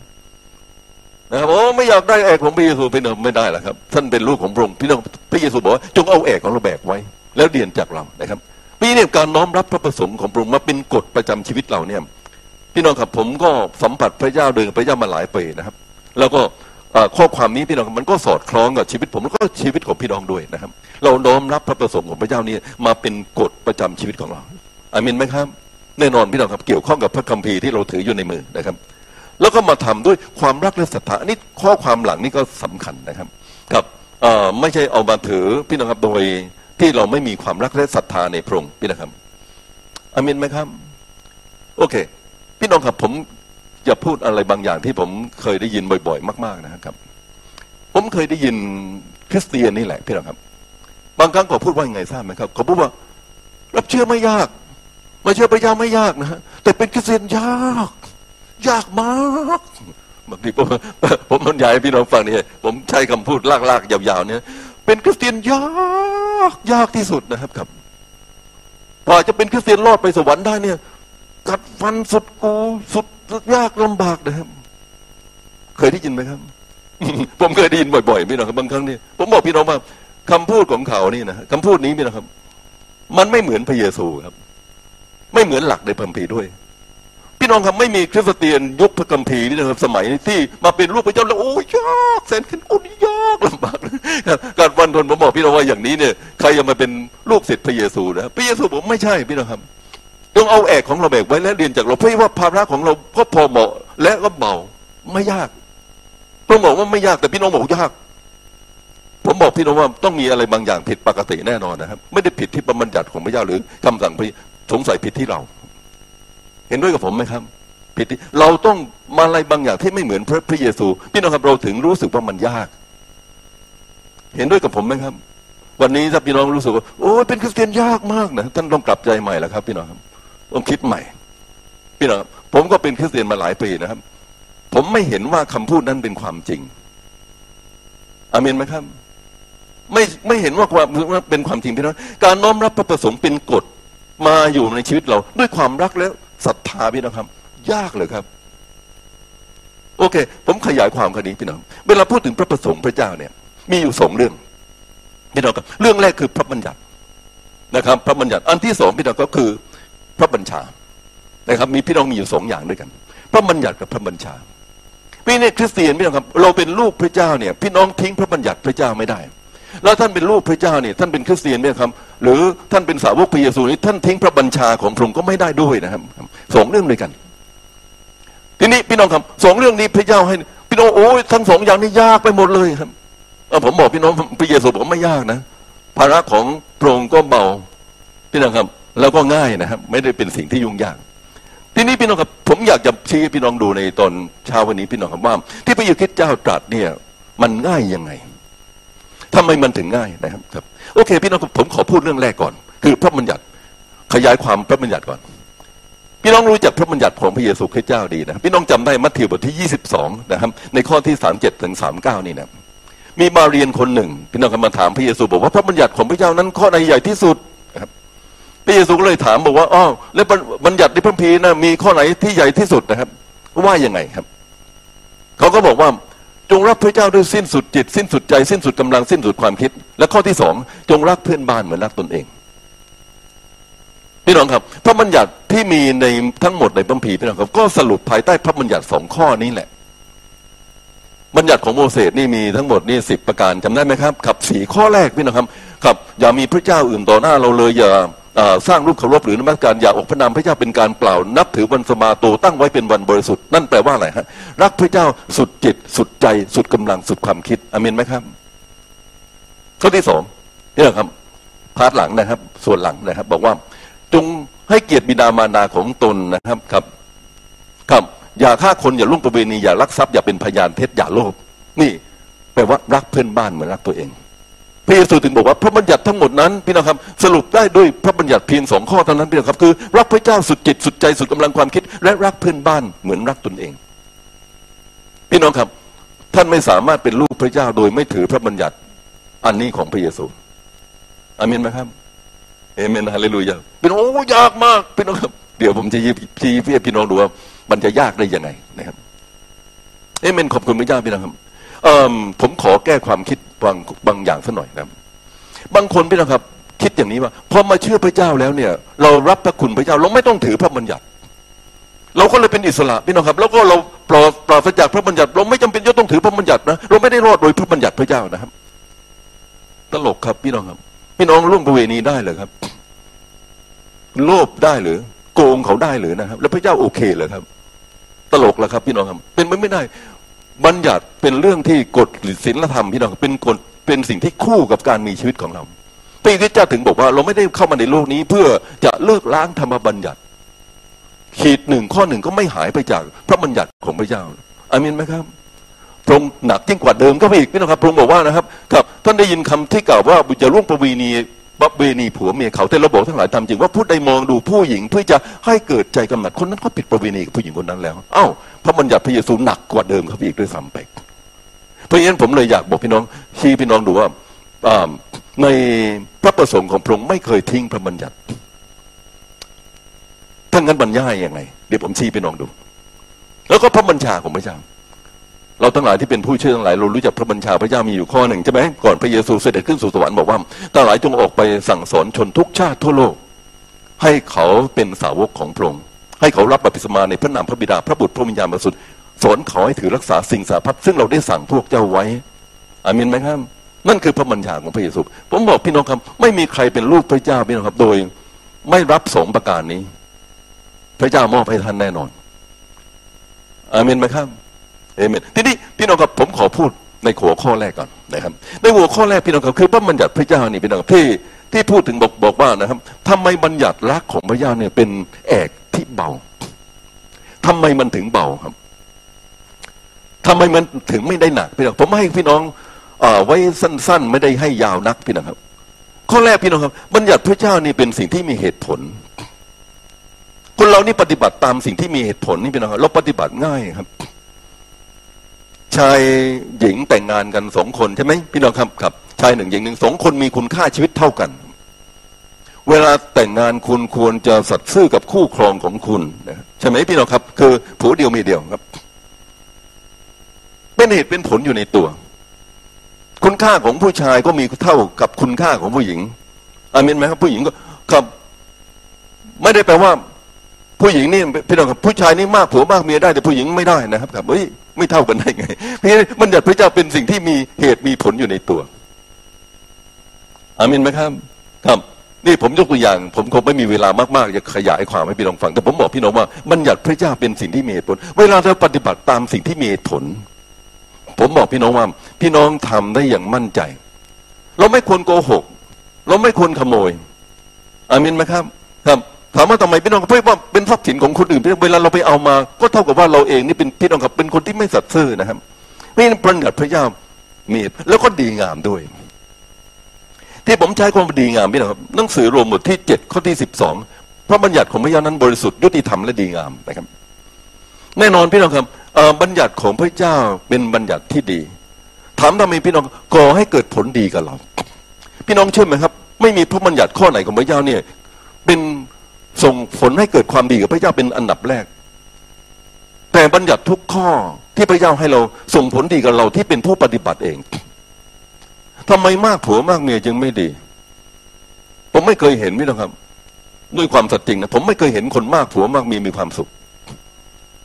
นะครับโอ้ไม่อยากได้เอกของพระเยซูพี่น้องไม่ได้หรอกครับ ท่านเป็นลูกของพระองค์พี่น้อง ระเยซูบอกว่าจงเอาเอกของเราแบกไว้ แล้วเรียนจากเรานะครับพี่เนี่ยการน้อมรับพระประสงค์ของพระองค์มาเป็นกฎประจำชีวิตเราเนี่ยพี่น้องครับผมก็สัมผัสพระเจ้าเดินพระเจ้ามาหลายปีนะครับ แล้วก็ข้อความนี้พี่น้องมันก็สอดคล้องกับชีวิตผมแล้วก็ชีวิตของพี่น้องด้วยนะครับ เราน้อมรับพระประสงค์ของพระเจ้านี่มาเป็นกฎประจำชีวิตของเราอามินไหมครับแน่นอนพี่น้องครับเกี่ยวข้องกับพระคัมภีร์ที่เราถืออยู่ในมือนะครับ แล้วก็มาทำด้วยความรักและศรัทธานนี้ข้อความหลังนี่ก็สำคัญนะครับ กับ เอ่อไม่ใช่เอามาถือพี่น้องครับโดยที่เราไม่มีความรักและศรัทธาในพระองค์พี่นะครับอามินไหมครับ โอเค พี่น้องครับผมจะพูดอะไรบางอย่างที่ผมเคยได้ยินบ่อย ๆ มาก ๆนะครับ ผมเคยได้ยินคริสเตียนนี่แหละพี่น้องครับ บางครั้งเขาพูดว่ายังไงทราบไหมครับเขาพูดว่า รับเชื่อไม่ยากมาเชื่อพระเจ้าไม่ยากนะฮะแต่เป็นคริสเตียนยาก ยากมาก บางทีผมผมบรรยายให้พี่น้องฟังนี่ผมใช้คำพูดลากๆยาวๆเนี่ย เป็นคริสเตียนยากยากที่สุดนะครับครับกว่าจะเป็นคริสเตียนรอดไปสวรรค์ได้เนี่ย กัดฟันสุดกูสุดยากลำบากนะครับ เคยได้ยินไหมครับ ผมเคยได้ยินบ่อยๆพี่น้องครับบางครั้งนี่ผมบอกพี่น้องว่าคำพูดของเขานี่นะคำพูดนี้พี่น้องครับ มันไม่เหมือนพระเยซูครับ ไม่เหมือนหลักในพรมภีร์ด้วย พี่น้องครับไม่มีคริสเตียนยุคพระคัมภีร์นี่นะครับสมัยที่มาเป็นลูกพระเจ้าแล้วโอ้ยยากแสนขึ้นอ้ยยากลำบากการวันทนผมบอกพี่น้องว่าอย่างนี้เนี่ยใครจะมาเป็นลูกศิษย์พระเยซูนะพระเยซูบอกไม่ใช่พี่น้องครับต้องเอาแอกของเราแบกไว้และเรียนจากเราเพื่อว่าภาระของเราก็พอเหมาะและก็เบาไม่ยากพระองบอกว่าไม่ยากแต่พี่น้องบอกยากผมบอกพี่น้องว่าต้องมีอะไรบางอย่างผิดปกติแน่นอนนะครับ ไม่ได้ผิดที่ประบัญญัติของพระเจ้าหรือคำสั่งพระสงสัยผิดที่เรา เห็นด้วยกับผมไหมครับผิดเราต้องมาอะไรบางอย่างที่ไม่เหมือนพระพระเยซู พี่น้องครับเราถึงรู้สึกว่ามันยาก เห็นด้วยกับผมไหมครับ วันนี้ถ้าพี่น้องรู้สึกว่าโอ้เป็นคริสเตียนยากมากนะท่านต้องกลับใจใหม่แล้วครับ พี่น้องครับต้องคิดใหม่ พี่น้องผมก็เป็นคริสเตียนมาหลายปีนะครับ ผมไม่เห็นว่าคำพูดนั้นเป็นความจริงอาเมนไหมครับไม่ไม่เห็นว่าความเป็นความจริงพี่น้องการน้อมรับพระประสงค์เป็นกฎมาอยู่ในชีวิตเรา ด้วยความรักและ ศรัทธาพี่น้องครับ ยากเลยครับ โอเค ผมขยายความคดีพี่น้อง เวลาพูดถึงพระประสงค์พระเจ้าเนี่ย มีอยู่สองเรื่องพี่น้องครับเรื่องแรกคือพระบัญญัตินะครับ พระบัญญัติอันที่สองพี่น้องก็คือพระบัญชานะครับ มีพี่น้องมีอยู่สองอย่างด้วยกัน พระบัญญัติกับพระบัญชาพี่เนี่ยคริสเตียนพี่น้องครับ เราเป็นลูกพระเจ้าเนี่ย พี่น้องทิ้งพระบัญญัติพระเจ้าไม่ได้ แล้วท่านเป็นลูกพระเจ้าเนี่ยท่านเป็นคริสเตียนเนี่ยครับ หรือท่านเป็นสาวกพระเยซูนี่ท่านทิ้งพระบัญชาของพระองค์ก็ไม่ได้ด้วยนะครับสองเรื่องด้วยกัน ทีนี้พี่น้องครับสองเรื่องนี้พระเจ้าให้พี่น้องโอ้ยทั้งสองอย่างนี้ยากไปหมดเลยครับเออผมบอกพี่น้องพระเยซูผมไม่ยากนะภาระของพระองค์ก็เบาพี่น้องครับ แล้วก็ง่ายนะครับ ไม่ได้เป็นสิ่งที่ยุ่งยากทีนี้พี่น้องครับผมอยากจะชี้ให้พี่น้องดูในตอนเช้าวันนี้พี่น้องครับว่า ที่พระเยซูคริสต์เจ้าตรัสเนี่ย มันง่ายยังไง ทำไมมันถึงง่ายนะครับครับ โอเค พี่น้องผมขอพูดเรื่องแรกก่อน คือพระบัญญัติขยายความพระบัญญัติก่อน พี่น้องรู้จักพระบัญญัติของพระเยซูคริสต์เจ้าดีนะพี่น้องจำได้มัทธิวบทที่ 22 นะครับ ในข้อที่ 37ถึง39 นี่นะมีมาเรียนคนหนึ่ง พี่น้องกำมาถามพระเยซูบอกว่าพระบัญญัติของพระเจ้านั้นข้อไหนใหญ่ที่สุดนะครับพระเยซูก็เลยถามบอกว่าอ๋อแล้วบัญญัติในพระคัมภีนะมีข้อไหนที่ใหญ่ที่สุดนะครับ ว่ายังไงครับเขาก็บอกว่า จงรักพระเจ้าด้วยสิ้นสุดจิต สิ้นสุดใจสิ้นสุดกำลังสิ้นสุดความคิด และข้อที่สองจงรักเพื่อนบ้านเหมือนรักตนเองพี่น้องครับพระบัญญัติที่มีในทั้งหมดในบัมพีพี่น้องครับ ก็สรุปภายใต้พระบัญญัติสองข้อนี้แหละ บัญญัติของโมเสสนี่มีทั้งหมดนี่สิบประการจำได้ไหมครับขับสี่ข้อแรกพี่น้องครับ ขับอย่ามีพระเจ้าอื่นต่อหน้าเราเลยอย่าสร้างรูปเคารพหรือนมัสการอย่าออกพระนามพระเจ้าเป็นการเปล่า นับถือวันสะบาโตตั้งไว้เป็นวันบริสุทธิ์นั่นแปลว่าอะไรฮะรักพระเจ้าสุดจิต สุดใจ สุดกำลังสุดความคิดอเมนไหมครับ ข้อที่สองนี่นะครับ part หลังนะครับ ส่วนหลังนะครับ บอกว่าจงให้เกียรติบิดามารดาของตนนะครับครับ ครับอย่าฆ่าคนอย่าล่วงประเวณีอย่าลักทรัพย์อย่าเป็นพยานเท็จอย่าโลภนี่แปลว่ารักเพื่อนบ้านเหมือนรักตัวเอง พระเยซูถึงบอกว่าพระบัญญัติทั้งหมดนั้นพี่น้องครับสรุปได้ด้วยพระบัญญัติเพียงสองข้อเท่านั้นพี่น้องครับคือ รักพระเจ้าสุดจิตสุดใจสุดกำลังความคิด และรักเพื่อนบ้านเหมือนรักตนเอง พี่น้องครับ ท่านไม่สามารถเป็นลูกพระเจ้าโดยไม่ถือพระบัญญัติอันนี้ของพระเยซูอามินไหมครับเอเมนฮาเลลูยาพี่น้องโอ้ยากมากพี่น้องครับ เดี๋ยวผมจะยีชี้พี่พี่น้องดูว่ามันจะยากได้ยังไงนะครับเอเมนขอบคุณพระเจ้าพี่น้องครับ ผมขอแก้ความคิดบางบางอย่างสักหน่อยนะบางคนพี่น้องครับ คิดอย่างนี้ว่าพอมาเชื่อพระเจ้าแล้วเนี่ย เรารับพระคุณพระเจ้าเราไม่ต้องถือพระบัญญัติ เราก็เลยเป็นอิสระพี่น้องครับ แล้วก็เราปลอดปลอดจากพระบัญญัติ เราไม่จำเป็นจะต้องถือพระบัญญัตินะเราไม่ได้รอดโดยพระบัญญัติพระเจ้านะครับ ตลกครับพี่น้องครับ พี่น้องร่วมประเวณีได้เลยครับ โลภได้หรือโกงเขาได้หรือนะครับ แล้วพระเจ้าโอเคเหรอครับ ตลกแล้วครับ พี่น้องครับ เป็นไปไม่ได้ บัญญัติเป็นเรื่องที่กฎหรือศีลธรรมพี่น้องเป็นกฎเป็นสิ่งที่คู่กับการมีชีวิตของเราพระคริสต์เจ้าถึงบอกว่าเราไม่ได้เข้ามาในโลกนี้ เพื่อจะเลิกล้างธรรมบัญญัติ ขีดหนึ่งข้อหนึ่งก็ไม่หายไปจากพระบัญญัติของพระเจ้าอามินไหมครับพระองค์หนักยิ่งกว่าเดิมก็อีกพี่น้องครับพระองค์บอกว่านะครับครับท่านได้ยินคำที่กล่าวว่าบุจะร่วงประวีณีบัเวณีผัวเมียเขาแต่เราบอกทั้งหลายตามจริงว่าผู้ใดมองดูผู้หญิงเพื่อจะให้เกิดใจกำหนัดคนนั้นก็ผิดประเวณีกับผู้หญิงคนนั้นแล้ว เอ้า พระบัญญัติพระเยซูหนักกว่าเดิมเขาอีกด้วยซ้ำไปเพราะฉะนั้นผมเลยอยากบอกพี่น้องชี้พี่น้องดูว่าในพระประสงค์ของพระองค์ไม่เคยทิ้งพระบัญญัติถ้างั้นบรรยายยังไง เดี๋ยวผมชี้พี่น้องดู แล้วก็พระบัญชาของพระเจ้าเราทั้งหลายที่เป็นผู้เชื่อทั้งหลายเรารู้จักพระบัญชาพระเจ้ามีอยู่ข้อหนึ่งใช่ไหมก่อนพระเยซูเสด็จขึ้นสู่สวรรค์บอกว่าทั้งหลายจงออกไปสั่งสอนชนทุกชาติทั่วโลก ให้เขาเป็นสาวกของพระองค์ ให้เขารับบัพติศมาในพระนามพระบิดาพระบุตรพระวิญญาณบริสุทธิ์สอนเขาให้ถือรักษาสิ่งสาพัดซึ่งเราได้สั่งพวกเจ้าไว้อามินไหมครับ นั่นคือพระบัญชาของพระเยซูผมบอกพี่น้องครับ ไม่มีใครเป็นลูกพระเจ้าพี่น้องครับ โดย ไม่รับสงประการนี้ พระเจ้ามอบให้ท่านแน่นอนอามินไหมครับเอเมนทีนี้พี่น้องครับผมขอพูดในหัวข้อแรกก่อนนะครับ ในหัวข้อแรกพี่น้องครับคือพระบัญญัติพระเจ้านี่พี่น้องครับที่ที่พูดถึงบอกบอกว่านะครับทำไมบัญญัติรักของพระเจ้าเนี่ยเป็นแอก ที่เบาทำไมมันถึงเบาครับทำไมมันถึงไม่ได้หนักพี่น้องผมให้พี่น้องเออไว้สั้น ๆ ไม่ได้ให้ยาวนักพี่น้องครับ ข้อแรกพี่น้องครับ บัญญัติพระเจ้านี่เป็นสิ่งที่มีเหตุผล คนเรานี่ปฏิบัติตามสิ่งที่มีเหตุผลนี่พี่น้องครับเราปฏิบัติง่ายครับชายหญิงแต่งงานกันสองคนใช่ไหมพี่น้องครับครับชายหนึ่งหญิงหนึ่งสองคนมีคุณค่าชีวิตเท่ากัน เวลาแต่งงานคุณควรจะสัตย์ซื่อกับคู่ครองของคุณนะใช่ไหมพี่น้องครับ คือผัวเดียวมีเดียวครับ เป็นเหตุเป็นผลอยู่ในตัว คุณค่าของผู้ชายก็มีเท่ากับคุณค่าของผู้หญิงอามินไหมครับ ผู้หญิงก็ครับไม่ได้แปลว่า ผู้หญิงนี่พี่น้องครับผู้ชายนี่มากผัวมากเมียได้แต่ผู้หญิงไม่ได้นะครับครับเฮ้ยไม่เท่ากันได้ไงเพราะฉะนั้นบัญญัติพระเจ้าเป็นสิ่งที่มีเหตุมีผลอยู่ในตัวอามินไหมครับ ครับ นี่ผมยกตัวอย่าง ผมคงไม่มีเวลามากๆจะขยายความให้พี่น้องฟัง แต่ผมบอกพี่น้องว่าบัญญัติพระเจ้าเป็นสิ่งที่มีเหตุผล เวลาเราปฏิบัติตามสิ่งที่มีเหตุผล ผมบอกพี่น้องว่า พี่น้องทำได้อย่างมั่นใจ เราไม่ควรโกหก เราไม่ควรขโมยอามินไหมครับ ครับถามว่าทำไมพี่น้องเพราะว่าเป็นทรัพย์สินของคนอื่นเวลาเราไปเอามา ก็เท่ากับว่าเราเองนี่เป็นพี่น้องครับเป็นคนที่ไม่สัตย์ซื่อนะครับนี่บัญญัติพระเจ้ามีแล้วก็ดีงามด้วย ที่ผมใช้ความดีงามพี่น้องครับหนังสือรวมบทที่เจ็ดข้อที่สิบสองพระบัญญัติของพระเจ้านั้นบริสุทธิ์ยุติธรรมและดีงามนะครับ แน่นอนพี่น้องครับบัญญัติของพระเจ้าเป็นบัญญัติที่ดี ถามทำไมพี่น้องก่อให้เกิดผลดีกับเรา พี่น้องเชื่อไหมครับ ไม่มีพระบัญญัติข้อไหนของพระเจ้าเนี่ย เป็นส่งผลให้เกิดความดีกับพระเจ้าเป็นอันดับแรก แต่บัญญัติทุกข้อที่พระเจ้าให้เราส่งผลดีกับเราที่เป็นผู้ปฏิบัติเอง ทำไมมากผัวมากเมียจึงไม่ดี ผมไม่เคยเห็นพี่น้องครับ ด้วยความสัตย์จริงนะผมไม่เคยเห็นคนมากผัวมากเมียมีความสุข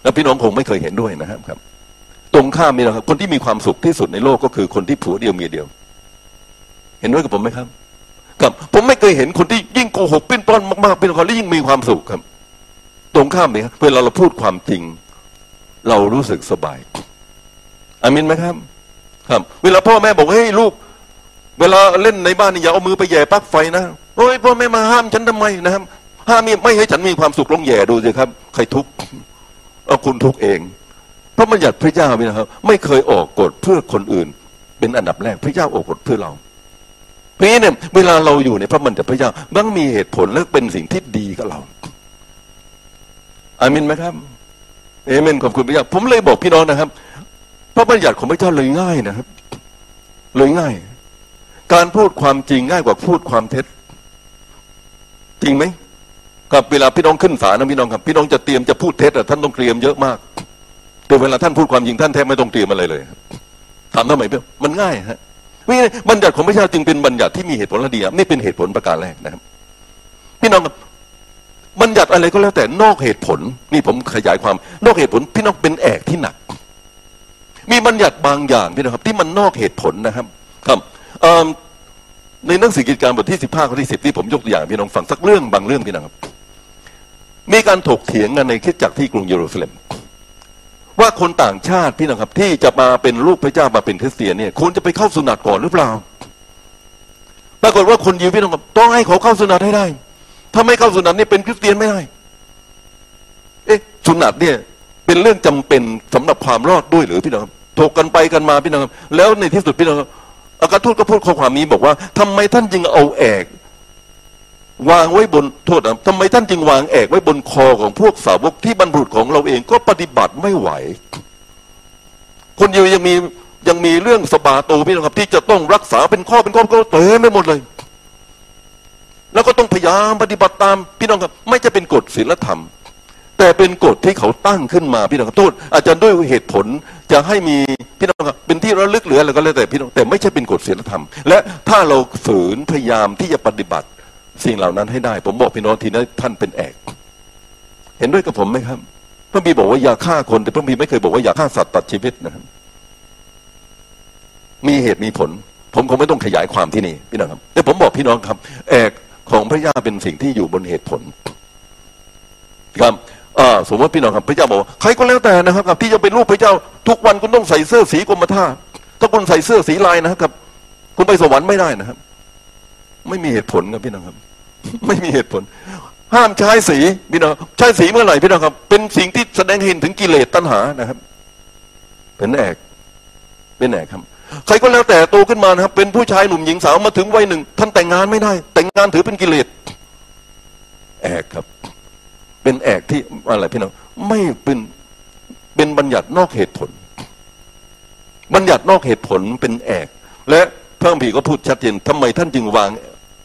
และพี่น้องคงไม่เคยเห็นด้วยนะครับครับ ตรงข้ามนี่นะครับ คนที่มีความสุขที่สุดในโลกก็คือคนที่ผัวเดียวเมียเดียว เห็นด้วยกับผมไหมครับ ครับ ผมไม่เคยเห็นคนที่ยิ่งโกหกปิ้นป้อนมากๆเป็นคนที่ยิ่งมีความสุขครับ ตรงข้ามเลยครับเวลาเราพูดความจริง เรารู้สึกสบายอามินไหมครับ ครับ เวลาพ่อแม่บอกเฮ้ยลูก เวลาเล่นในบ้านนี่อย่าเอามือไปแย่ปลั๊กไฟนะโอ้ยพ่อแม่มาห้ามฉันทำไมนะครับ ห้ามไม่ให้ฉันมีความสุขลองแย่ดูสิครับ ใครทุกข์เอาคุณทุกข์เองพระบัญญัติพระเจ้านี่นะครับ ไม่เคยออกกฎเพื่อคนอื่น เป็นอันดับแรกพระเจ้าออกกฎเพื่อเราเพราะเนี่ยเวลาเราอยู่ในพระบัญญัติพระเจ้าต้องมีเหตุผลและเป็นสิ่งที่ดีกับเราอามินไหมครับเอเมนขอบคุณพระเจ้าผมเลยบอกพี่น้องนะครับ พระบัญญัติของพระเจ้าเลยง่ายนะครับ เลยง่าย การพูดความจริงง่ายกว่าพูดความเท็จ จริงไหมกับเวลาพี่น้องขึ้นศาลนะพี่น้องครับพี่น้องจะเตรียมจะพูดเท็จอะท่านต้องเตรียมเยอะมาก แต่เวลาท่านพูดความจริงท่านแทบไม่ต้องเตรียมอะไรเลยถามทำไมเพื่อมันง่ายฮะนี่บัญญัติของพระเจ้าจึงเป็นบัญญัติที่มีเหตุผลและดีนี่เป็นเหตุผลประการแรกนะครับ พี่น้องครับัญญัติอะไรก็แล้วแต่นอกเหตุผล นี่ผมขยายความนอกเหตุผล พี่น้องเป็นแอกที่หนัก มีบัญญัติบางอย่างพี่น้องครับ ที่มันนอกเหตุผลนะครับ ครับ ในหนังสือกิจการบทที่สิบห้าข้อที่สิบที่ผมยกตัวอย่างพี่น้องฟังสักเรื่องบางเรื่องพี่น้องครับ มีการถกเถียงกันในคิดจักที่กรุงเยรูซาเล็ม ว่าคนต่างชาติพี่นะครับ ที่จะมาเป็นลูกพระเจ้ามาเป็นคริสเตียนเนี่ยควรจะไปเข้าสุนัตก่อนหรือเปล่า ปรากฏว่าคนยิวพี่น้องครับต้องให้เขาเข้าสุนัตให้ได้ ถ้าไม่เข้าสุนัตเนี่ยเป็นคริสเตียนไม่ได้ เอ๊ะสุนัตเนี่ยเป็นเรื่องจำเป็นสำหรับความรอดด้วยหรือพี่น้องถกกันไปกันมาพี่น้องแล้วในที่สุดพี่น้อง อากาทูตก็พูดข้อความนี้บอกว่าทำไมท่านจึงเอาแอกวางไว้บนโทษนะทำไมท่านจึงวางแอกไว้บนคอของพวกสาวกที่บรรพุของเราเองก็ปฏิบัติไม่ไหว คนยิวยังมียังมีเรื่องสบาโตพี่น้องครับ ที่จะต้องรักษาเป็นข้อเป็นข้อก็เต็มไม่หมดเลย แล้วก็ต้องพยายามปฏิบัติตามพี่น้องครับ ไม่จะเป็นกฎศีลธรรม แต่เป็นกฎที่เขาตั้งขึ้นมาพี่น้องครับโทษอาจจะด้วยเหตุผลจะให้มีพี่น้องครับเป็นที่ระลึกเหลืออะไรก็แล้วแต่พี่น้องแต่ไม่ใช่เป็นกฎศีลธรรม และถ้าเราฝืนพยายามที่จะปฏิบัติสิ่งเหล่านั้นให้ได้ ผมบอกพี่น้องทีนั้นท่านเป็นแอก เห็นด้วยกับผมไหมครับ พระบีบอกว่าอย่าฆ่าคน แต่พระบีไม่เคยบอกว่าอย่าฆ่าสัตว์ตัดชีวิตนะครับมีเหตุมีผล ผมคงไม่ต้องขยายความที่นี่พี่น้องครับแต่ผมบอกพี่น้องครับ แอกของพระยาเป็นสิ่งที่อยู่บนเหตุผลครับ อ่าสมมติพี่น้องครับพระเจ้าบอกว่าใครก็แล้วแต่นะครับ ที่จะเป็นลูกพระเจ้าทุกวันคุณต้องใส่เสื้อสีกรมท่าถ้าคุณใส่เสื้อสีลายนะครับ คุณไปสวรรค์ไม่ได้นะครับ ไม่มีเหตุผลครับพี่น้องครับ ไม่มีเหตุผล ห้ามใช้สีพี่น้องใช้สีเมื่อไหร่พี่น้องครับ เป็นสิ่งที่แสดงให้เห็นถึงกิเลสตัณหานะครับ เป็นแอกเป็นแอกครับใครก็แล้วแต่โตขึ้นมานะครับ เป็นผู้ชายหนุ่มหญิงสาวมาถึงวัยหนึ่งท่านแต่งงานไม่ได้ แต่งงานถือเป็นกิเลสแอกครับ เป็นแอกที่อะไรพี่น้องไม่เป็นเป็นบัญญัตินอกเหตุผล บัญญัตินอกเหตุผลเป็นแอก และพระคัมภีร์ก็พูดชัดเจนทำไมท่านจึงวาง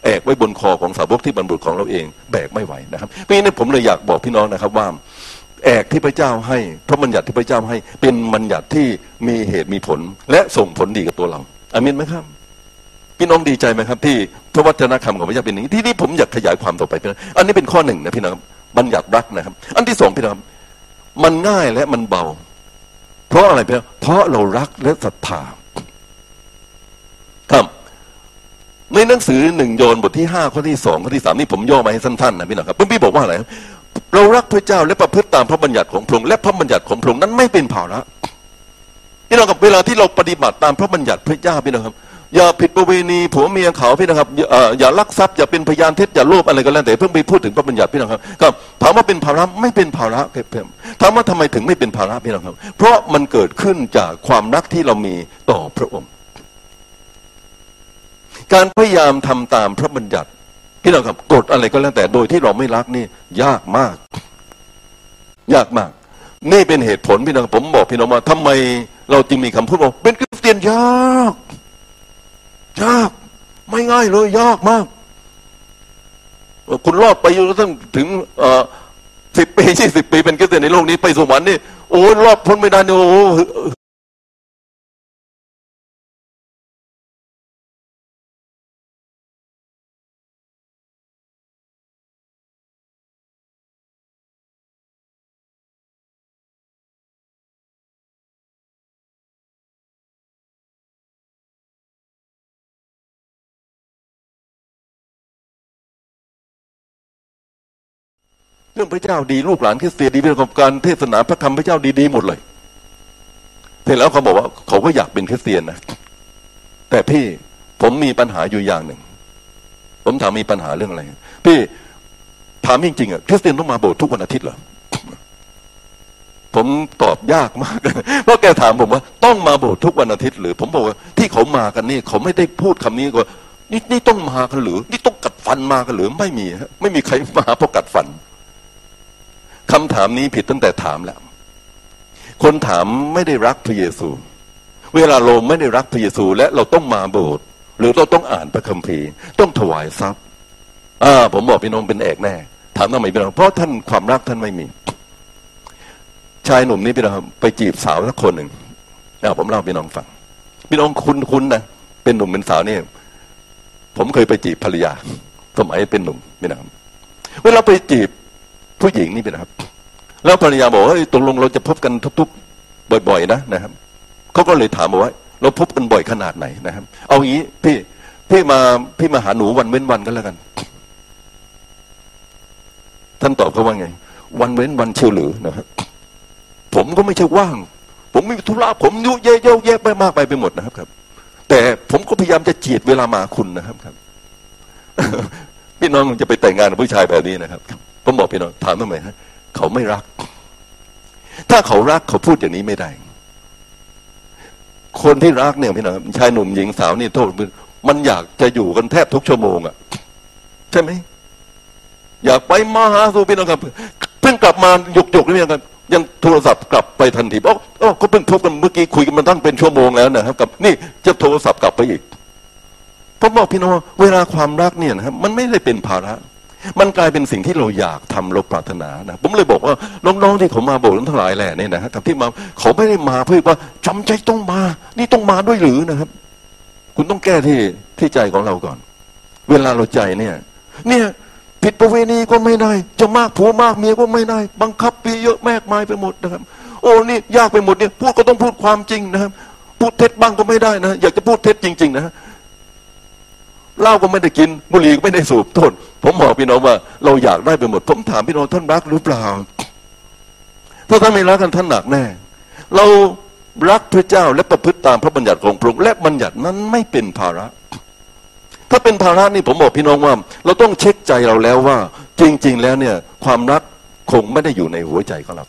แอกไว้บนคอของสาวกที่บรรบุของเราเอง แบกไม่ไหวนะครับเพราะฉะนั้นผมเลยอยากบอกพี่น้องนะครับว่าแอกที่พระเจ้าให้พระบัญญัติที่พระเจ้าให้ เป็นบัญญัติที่มีเหตุมีผล และส่งผลดีกับตัวเราอามินไหมครับ พี่น้องดีใจไหมครับ ที่พระวจนะคำของพระเจ้าเป็นอย่างนี้ที่นี่ผมอยากขยายความต่อไปพี่น้องอันนี้เป็นข้อหนึ่งนะพี่น้อง บัญญัติรักนะครับ อันที่สองพี่น้องมันง่ายและมันเบา เพราะอะไรพี่น้องเพราะเรารักและศรัทธาครับ ในหนังสือหนึ่งโยนบทที่ห้าข้อที่สองข้อที่สามนี่ผมย่อมาให้สั้นๆนะพี่น้องครับพี่บอกว่าอะไรเรารักพระเจ้าและประพฤติตามพระบัญญัติของพระองค์และพระบัญญัติของพระองค์นั้นไม่เป็นภาระพี่น้องครับเวลาที่เราปฏิบัติตามพระบัญญัติพระเจ้าพี่น้องครับ อย่าผิดประเวณีผัวเมียเขาพี่นะครับอย่าเอ่ออย่าลักทรัพย์อย่าเป็นพยานเท็จอย่าโลภอะไรก็แล้วแต่เพิ่งไปพูดถึงพระบัญญัติพี่น้องครับครับถามว่าเป็นภาระไม่เป็นภาระเพิ่มถามว่าทำไมถึงไม่เป็นภาระพี่น้องครับ เพราะมันเกิดขึ้นจากความรักที่เรามีต่อพระองค์ การพยายามทำตามพระบัญญัติพี่น้องครับกฎอะไรก็แล้วแต่โดยที่เราไม่รักนี่ยากมาก ยากมาก นี่เป็นเหตุผลพี่น้องผมบอกพี่น้องว่าทำไมเราจึงมีคำพูดว่าเป็นคริสเตียนยาก ยาก ไม่ง่ายเลยยากมาก คุณรอดไปอยู่ตั้งถึงสิบปียี่สิบปีเป็นกิสเตียนในโลกนี้ไปสวรรค์นี่โอ้ยรอดพ้นไม่ได้นี่โอ้ เรื่องพระเจ้าดีลูกหลานคริสเตียนดีเป็นของการเทศนาพระคำพระเจ้าดีๆหมดเลยเสร็จแล้วเขาบอกว่าเขาก็อยากเป็นคริสเตียนนะแต่พี่ผมมีปัญหาอยู่อย่างหนึ่ง ผมถามมีปัญหาเรื่องอะไร พี่ถามจริงๆอะคริสเตียนต้องมาโบสถ์ทุกวันอาทิตย์เหรอผมตอบยากมากเพราะแกถามผมว่า ต้องมาโบสถ์ทุกวันอาทิตย์หรือ ผมบอกว่าที่เขามากันนี่ เขาไม่ได้พูดคำนี้ก็นี่นี่ต้องมากันหรือ นี่ต้องกัดฟันมากันหรือไม่มีฮะไม่มีใครมาเพราะกัดฟัน คำถามนี้ผิดตั้งแต่ถามแล้ว คนถามไม่ได้รักพระเยซู เวลาเราไม่ได้รักพระเยซู และเราต้องมาโบสถ์หรือเราต้องอ่านพระคัมภีร์ต้องถวายทรัพย์อ่าผมบอกพี่น้องเป็นเอกแน่ ถามทำไมพี่น้องเพราะท่านความรักท่านไม่มี ชายหนุ่มนี้พี่น้องไปจีบสาวสักคนหนึ่งอ่าผมเล่าพี่น้องฟังพี่น้องคุ้นคุ้นนะเป็นหนุ่มเป็นสาวเนี่ยผมเคยไปจีบภรรยาสมัยเป็นหนุ่มพี่น้องเวลาไปจีบ ผู้หญิงนี่เป็นครับ แล้วภรรยาบอกว่าตกลงเราจะพบกันทุกๆบ่อย ๆ นะนะครับเขาก็เลยถามมาว่า เราพบกันบ่อยขนาดไหนนะครับ เอางี้พี่พี่มาพี่มาหาหนูวันเว้นวันกันแล้วกัน ท่านตอบเขาว่าไง วันเว้นวันเชียวหรือนะครับผมก็ไม่ใช่ว่าง ผมมีธุระผมยุ่เยเยอะแยะไปมากไปไปหมดนะครับครับ แต่ผมก็พยายามจะจีดเวลามาคุณนะครับครับพี่น้องจะไปแต่งงานกับผู้ชายแบบนี้นะครับ ผมบอกพี่น้องถามทำไมฮะเขาไม่รัก ถ้าเขารักเขาพูดอย่างนี้ไม่ได้ คนที่รักเนี่ยพี่น้องชายหนุ่มหญิงสาวนี่โทษมันอยากจะอยู่กันแทบทุกชั่วโมงอะ่ะใช่ไหมอยากไปมาหาสู่พี่น้องครับเพิ่งกลับมาหยกหยกนี่พี่น้องครับยังโทรศัพท์กลับไปทันทีบอกอ๋อเขาเพิ่งพบกันเมื่อกี้คุยกันมาตั้งเป็นชั่วโมงแล้วนะครับกับ นี่จะโทรศัพท์กลับไปอีกผมบอกพี่น้องเวลาความรักเนี่ยนะครับมันไม่ได้เป็นภาระ มันกลายเป็นสิ่งที่เราอยากทำเราปรารถนานะผมเลยบอกว่าน้องๆที่เขามาโบสถ์ทั้งหลายแหละเนี่ยนะครับที่มาเขาไม่ได้มาเพื่อว่าจำใจต้องมา นี่ต้องมาด้วยหรือนะครับ คุณต้องแก้ที่ที่ใจของเราก่อน เวลาเราใจเนี่ย เนี่ยผิดประเวณีก็ไม่ได้ จะมากผัวมากเมียก็ไม่ได้ บังคับปีเยอะแมกมายไปหมดนะครับ โอ้นี่ยากไปหมดเนี่ยพูดก็ต้องพูดความจริงนะครับ พูดเท็จบ้างก็ไม่ได้นะ อยากจะพูดเท็จจริง ๆ นะเหล้าก็ไม่ได้กินบุหรี่ก็ไม่ได้สูบโทษ ผมบอกพี่น้องว่า เราอยากได้ไปหมด ผมถามพี่น้องท่านรักหรือเปล่า ถ้าท่านไม่รักกันท่านหนักแน่ เรารักพระเจ้าและประพฤติตามพระบัญญัติของพระองค์และบัญญัตินั้นไม่เป็นภาระ ถ้าเป็นภาระนี่ผมบอกพี่น้องว่า เราต้องเช็คใจเราแล้วว่า จริง ๆ แล้วเนี่ย ความรักคงไม่ได้อยู่ในหัวใจของเรา